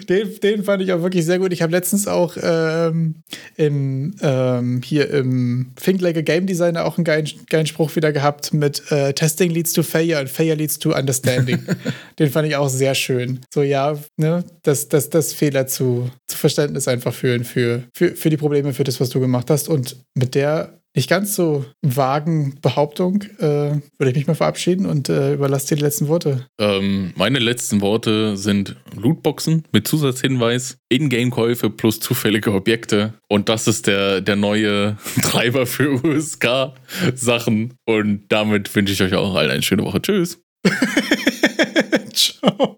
B: Den, den fand ich auch wirklich sehr gut. Ich habe letztens auch ähm, im, ähm, hier im a Game Designer auch einen geilen, geilen Spruch wieder gehabt mit äh, Testing leads to failure and failure leads to understanding. den fand ich auch sehr schön. So, ja, ne, das, das, das Fehler zu, zu Verständnis einfach führen für, für, für die Probleme, für das, was du gemacht hast. Und mit der nicht ganz so vagen Behauptung äh, würde ich mich mal verabschieden und äh, überlasse dir die letzten Worte.
A: Ähm, meine letzten Worte sind Lootboxen mit Zusatzhinweis, Ingame-Käufe plus zufällige Objekte. Und das ist der, der neue Treiber für USK-Sachen. Und damit wünsche ich euch auch allen eine schöne Woche. Tschüss. Ciao.